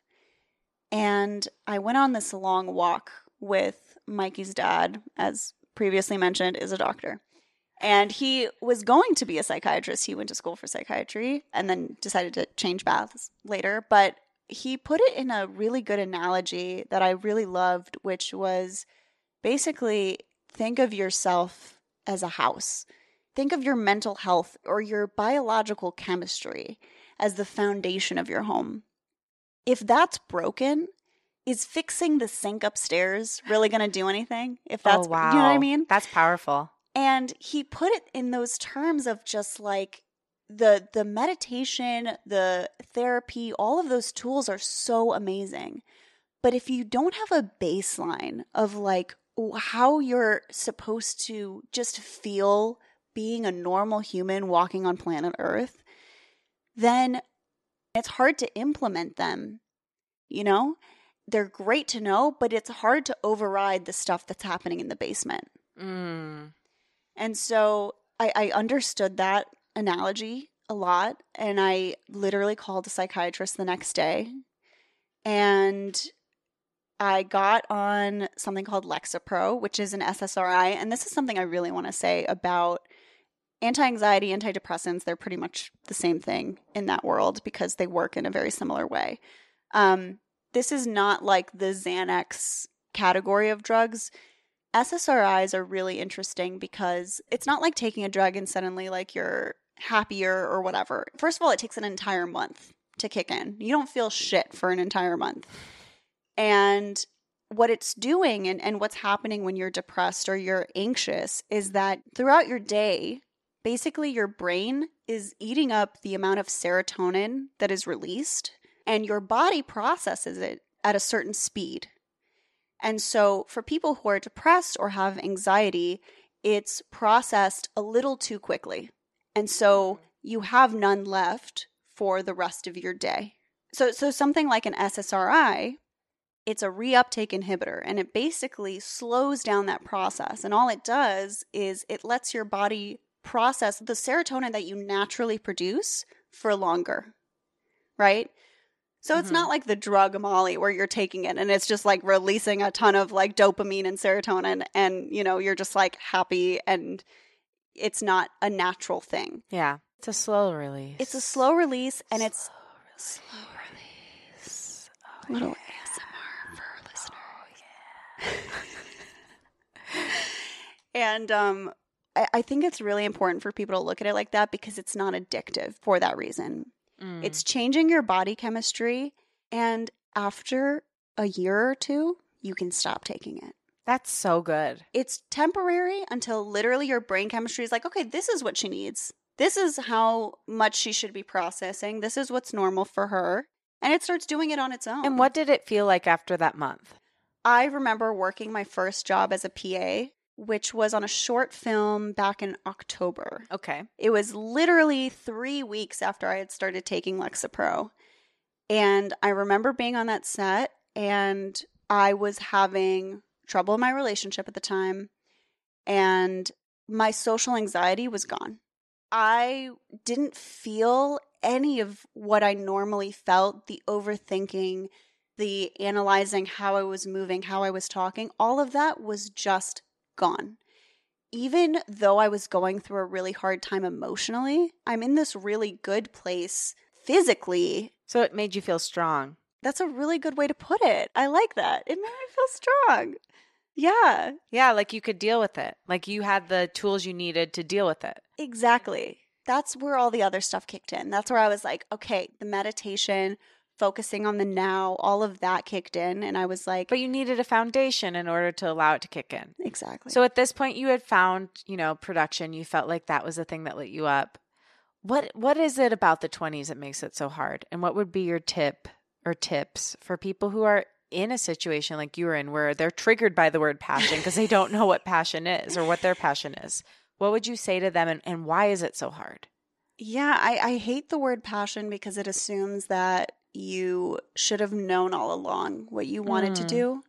And I went on this long walk with Mikey's dad, as previously mentioned, is a doctor. And he was going to be a psychiatrist. He went to school for psychiatry and then decided to change paths later. But he put it in a really good analogy that I really loved, which was basically think of yourself as a house. Think of your mental health or your biological chemistry as the foundation of your home. If that's broken, is fixing the sink upstairs really going to do anything? If oh, that's, oh, wow. you know what I mean? That's powerful. and he put it in those terms of just like the the meditation the therapy all of those tools are so amazing. But if you don't have a baseline of like how you're supposed to just feel being a normal human walking on planet earth then it's hard to implement them you know? They're great to know but it's hard to override the stuff that's happening in the basement. Mm. and so I, I understood that analogy a lot. And I literally called a psychiatrist the next day. And I got on something called Lexapro, which is an SSRI. And this is something I really want to say about anti anxiety, antidepressants. They're pretty much the same thing in that world because they work in a very similar way. Um, this is not like the Xanax category of drugs. SSRIs are really interesting because it's not like taking a drug and suddenly like you're happier or whatever. First of all, it takes an entire month to kick in. You don't feel shit for an entire month. And what it's doing and, and what's happening when you're depressed or you're anxious is that throughout your day, basically your brain is eating up the amount of serotonin that is released and your body processes it at a certain speed. And so, for people who are depressed or have anxiety, it's processed a little too quickly. And so, you have none left for the rest of your day. So, so something like an SSRI, it's a reuptake inhibitor, and it basically slows down that process. And all it does is it lets your body process the serotonin that you naturally produce for longer, right? So it's Mhm. not like the drug Molly where you're taking it and it's just like releasing a ton of like dopamine and serotonin and you know you're just like happy and it's not a natural thing. Yeah. It's a slow release. It's a slow release and it's slow release. a little ASMR for our listeners. Oh, yeah. and um I, I think it's really important for people to look at it like that because it's not addictive for that reason. Mm. It's changing your body chemistry and after a year or two, you can stop taking it. That's so good. it's temporary until literally your brain chemistry is like, okay, this is what she needs. This is how much she should be processing. This is what's normal for her. And it starts doing it on its own. And what did it feel like after that month? I remember working my first job as a PA, which was on a short film back in October. Okay. It was literally three weeks after I had started taking Lexapro. And I remember being on that set and I was having trouble in my relationship at the time. And my social anxiety was gone. I didn't feel any of what I normally felt the overthinking, the analyzing how I was moving, how I was talking. All of that was just gone. even though I was going through a really hard time emotionally, I'm in this really good place physically. So it made you feel strong. That's a really good way to put it. I like that. It made me feel strong. Yeah, Yeah, like you could deal with it. Like you had the tools you needed to deal with it. exactly. That's where all the other stuff kicked in. That's where I was like, okay, the meditation, focusing on the now, all of that kicked in. And I was like, But you needed a foundation in order to allow it to kick in. exactly. So at this point you had found, you know, production. You felt like that was the thing that lit you up. What what is it about the 20s that makes it so hard? And what would be your tip or tips for people who are in a situation like you were in where they're triggered by the word passion because they don't know what passion is or what their passion is? What would you say to them and, and why is it so hard? Yeah, I, I hate the word passion because it assumes that you should have known all along what you wanted to Mm. do.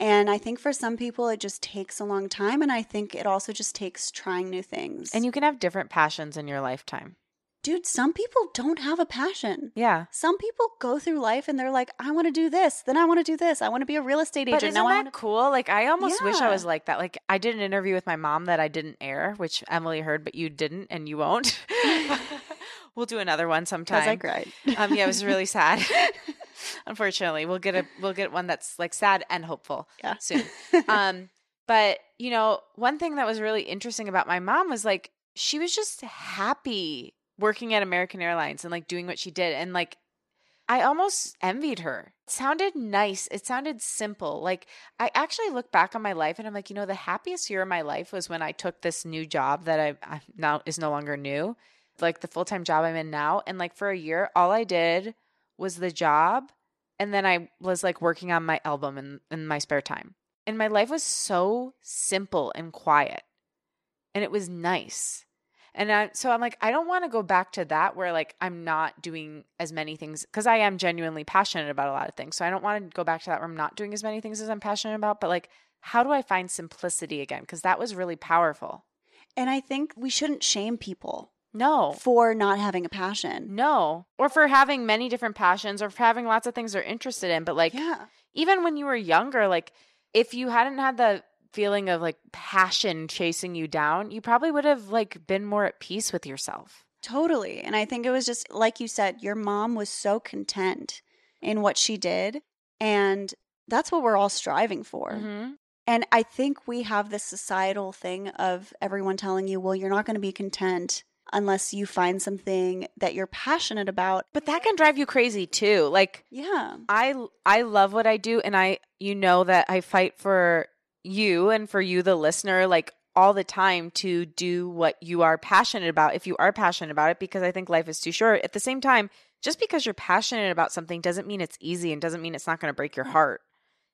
And I think for some people, it just takes a long time. And I think it also just takes trying new things. And you can have different passions in your lifetime. Dude, some people don't have a passion. Yeah. Some people go through life and they're like, I want to do this, then I want to do this. I want to be a real estate But agent. isn't Now I that want to. cool? Like I almost wish I was like that. Like I did an interview with my mom that I didn't air, which Emily heard, but you didn't, and you won't. we'll do another one sometime. I cried. Um, yeah, it was really sad. Unfortunately, we'll get a we'll get one that's like sad and hopeful Yeah. soon. Um, but you know, one thing that was really interesting about my mom was like she was just happy working at American Airlines and like doing what she did, and like I almost envied her. It sounded nice. It sounded simple. Like I actually look back on my life and I'm like, you know, the happiest year of my life was when I took this new job that I, I now is no longer new, like the full time job I'm in now. And like for a year, all I did was the job, and then I was like working on my album in in my spare time. And my life was so simple and quiet, and it was nice. And I, so I'm like, I don't want to go back to that where like I'm not doing as many things because I am genuinely passionate about a lot of things. So I don't want to go back to that where I'm not doing as many things as I'm passionate about. But like, how do I find simplicity again? Because that was really powerful. And I think we shouldn't shame people No, for not having a passion. no, or for having many different passions or for having lots of things they're interested in. But like, Yeah. even when you were younger, like if you hadn't had the feeling of like passion chasing you down, you probably would have like been more at peace with yourself. Totally. And I think it was just like you said, your mom was so content in what she did. And that's what we're all striving for. Mm-hmm. And I think we have this societal thing of everyone telling you, well, you're not going to be content unless you find something that you're passionate about. But that can drive you crazy too. Like Yeah. I I love what I do and I you know that I fight for you and for you the listener like all the time to do what you are passionate about if you are passionate about it because I think life is too short. At the same time, just because you're passionate about something doesn't mean it's easy and doesn't mean it's not going to break your heart.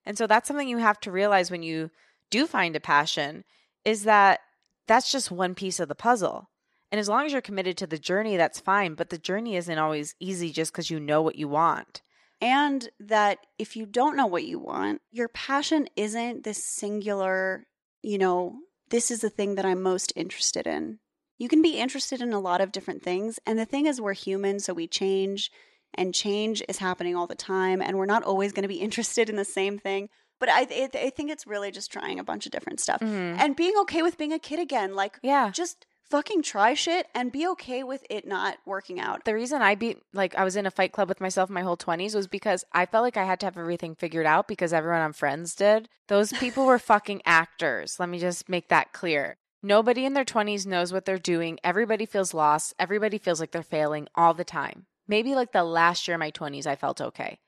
And so that's something you have to realize when you do find a passion is that that's just one piece of the puzzle. And as long as you're committed to the journey, that's fine. But the journey isn't always easy just because you know what you want. And that if you don't know what you want, your passion isn't this singular, you know, this is the thing that I'm most interested in. You can be interested in a lot of different things. And the thing is, we're human, so we change, and change is happening all the time. And we're not always going to be interested in the same thing. But I, I think it's really just trying a bunch of different stuff Mhm. and being okay with being a kid again. Like, Yeah. just fucking try shit and be okay with it not working out. The reason I beat like I was in a fight club with myself my whole 20s was because I felt like I had to have everything figured out because everyone I'm friends did. Those people were fucking actors. Let me just make that clear. Nobody in their 20s knows what they're doing. Everybody feels lost. Everybody feels like they're failing all the time. Maybe like the last year of my 20s I felt okay.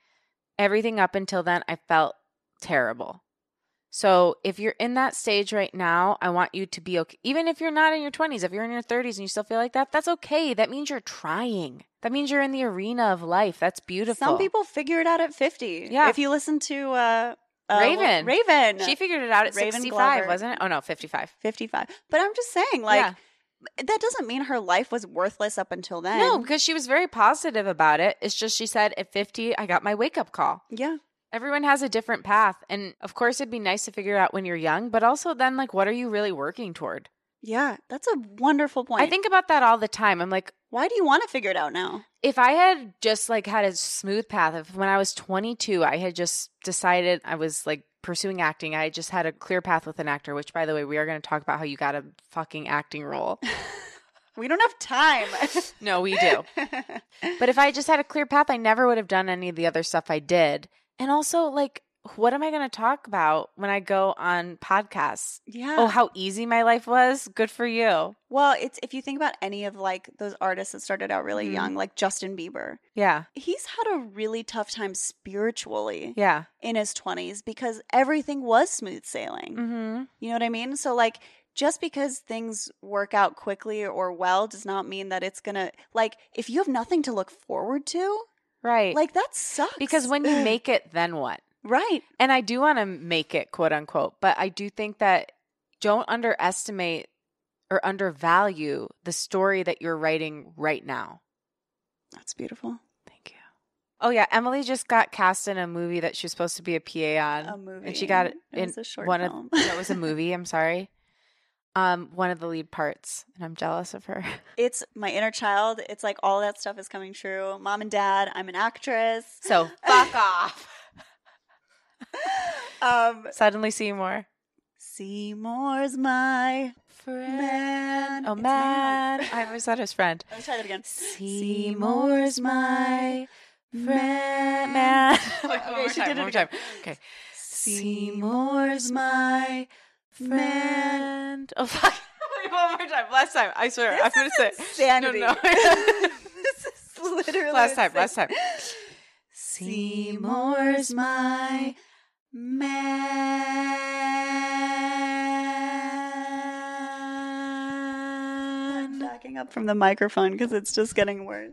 Everything up until then I felt terrible. So if you're in that stage right now, I want you to be okay. Even if you're not in your 20s, if you're in your 30s and you still feel like that, that's okay. That means you're trying. That means you're in the arena of life. That's beautiful. Some people figure it out at 50. Yeah. If you listen to uh, uh Raven. Raven. She figured it out at Raven 65, Glover. wasn't it? Oh no, 55. 55. But I'm just saying, like, Yeah. that doesn't mean her life was worthless up until then. No, because she was very positive about it. It's just she said at 50, I got my wake up call. Yeah. Everyone has a different path. And of course, it'd be nice to figure it out when you're young, but also then, like, what are you really working toward? Yeah. That's a wonderful point. I think about that all the time. I'm like, Why do you want to figure it out now? if I had just like had a smooth path, if when I was 22, I had just decided I was like pursuing acting, I just had a clear path with an actor, which by the way, we are going to talk about how you got a fucking acting role. we don't have time. no, we do. But if I just had a clear path, I never would have done any of the other stuff I did. And also, like, what am I going to talk about when I go on podcasts? yeah. Oh, how easy my life was. Good for you. well, it's if you think about any of like those artists that started out really Mhm. young, like Justin Bieber, Yeah. he's had a really tough time spiritually Yeah. in his 20s because everything was smooth sailing. Mm-hmm. You know what I mean? So like just because things work out quickly or well does not mean that it's going to like if you have nothing to look forward to, Right. like that sucks. because when you make it, then what? right. And I do want to make it, quote unquote, but I do think that don't underestimate or undervalue the story that you're writing right now. That's beautiful. Thank you. Oh yeah, Emily just got cast in a movie that she was supposed to be a PA on. A movie. And she got it It in was a short one film. of no, was a movie, I'm sorry. Um one of the lead parts, and I'm jealous of her. it's my inner child. It's like all that stuff is coming true. Mom and dad, I'm an actress. So fuck off. um Suddenly Seymour. Seymour's my Friend. Oh It's man. I always thought his friend. Let's try that again. Seymour's my friend. Man. Wait, Okay, she time, did it one more time. Okay. Seymour's my friend. Oh fuck. Wait, one more time. Last time. I swear. I'm gonna say insanity. No, no. this is literally last time. Last time. Seymour's my man. I'm Backing up from the microphone because it's just getting worse.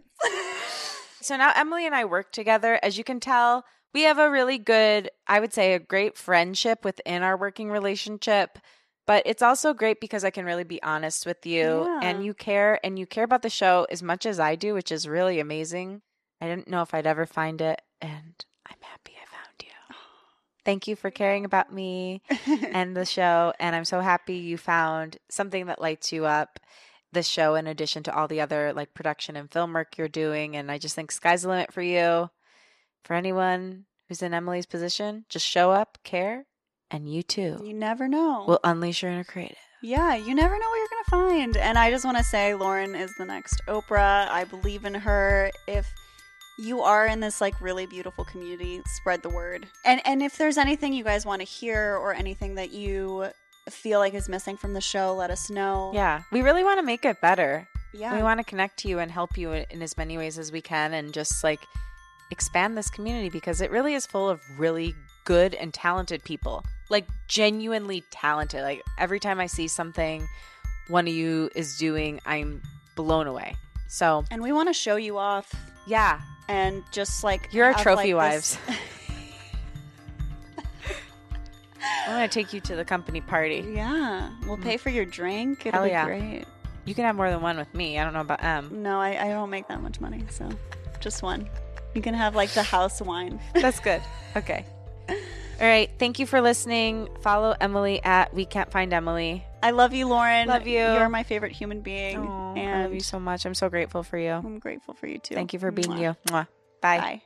So now Emily and I work together. As you can tell, we have a really good, I would say, a great friendship within our working relationship. But it's also great because I can really be honest with you Yeah. and you care and you care about the show as much as I do, which is really amazing. I didn't know if I'd ever find it, and I'm happy I found you. Thank you for caring about me and the show. And I'm so happy you found something that lights you up. The show, in addition to all the other like production and film work you're doing. And I just think sky's the limit for you. For anyone who's in Emily's position, just show up, care, and you too you never know. will unleash your inner creative. Yeah, you never know what you're going to find. And I just want to say Lauren is the next Oprah. I believe in her. If you are in this like really beautiful community, spread the word. And and if there's anything you guys want to hear or anything that you feel like is missing from the show, let us know. Yeah, we really want to make it better. Yeah. We want to connect to you and help you in as many ways as we can and just like expand this community because it really is full of really good and talented people. Like genuinely talented. Like every time I see something one of you is doing, I'm blown away. So, and we want to show you off yeah, and just like You're our trophy like, this- I'm to take you to the company party. yeah, we'll pay for your drink. It'll Hell be yeah. great. You can have more than one with me. I don't know about M. No, I, I don't make that much money, so just one. You can have like the house wine. That's good. Okay. All right. Thank you for listening. Follow Emily at We Can't Find Emily. I love you, Lauren. Love you. You're my favorite human being, Aw, I love you so much. I'm so grateful for you. I'm grateful for you too. Thank you for being Mwah. you. Mwah. Bye. Bye.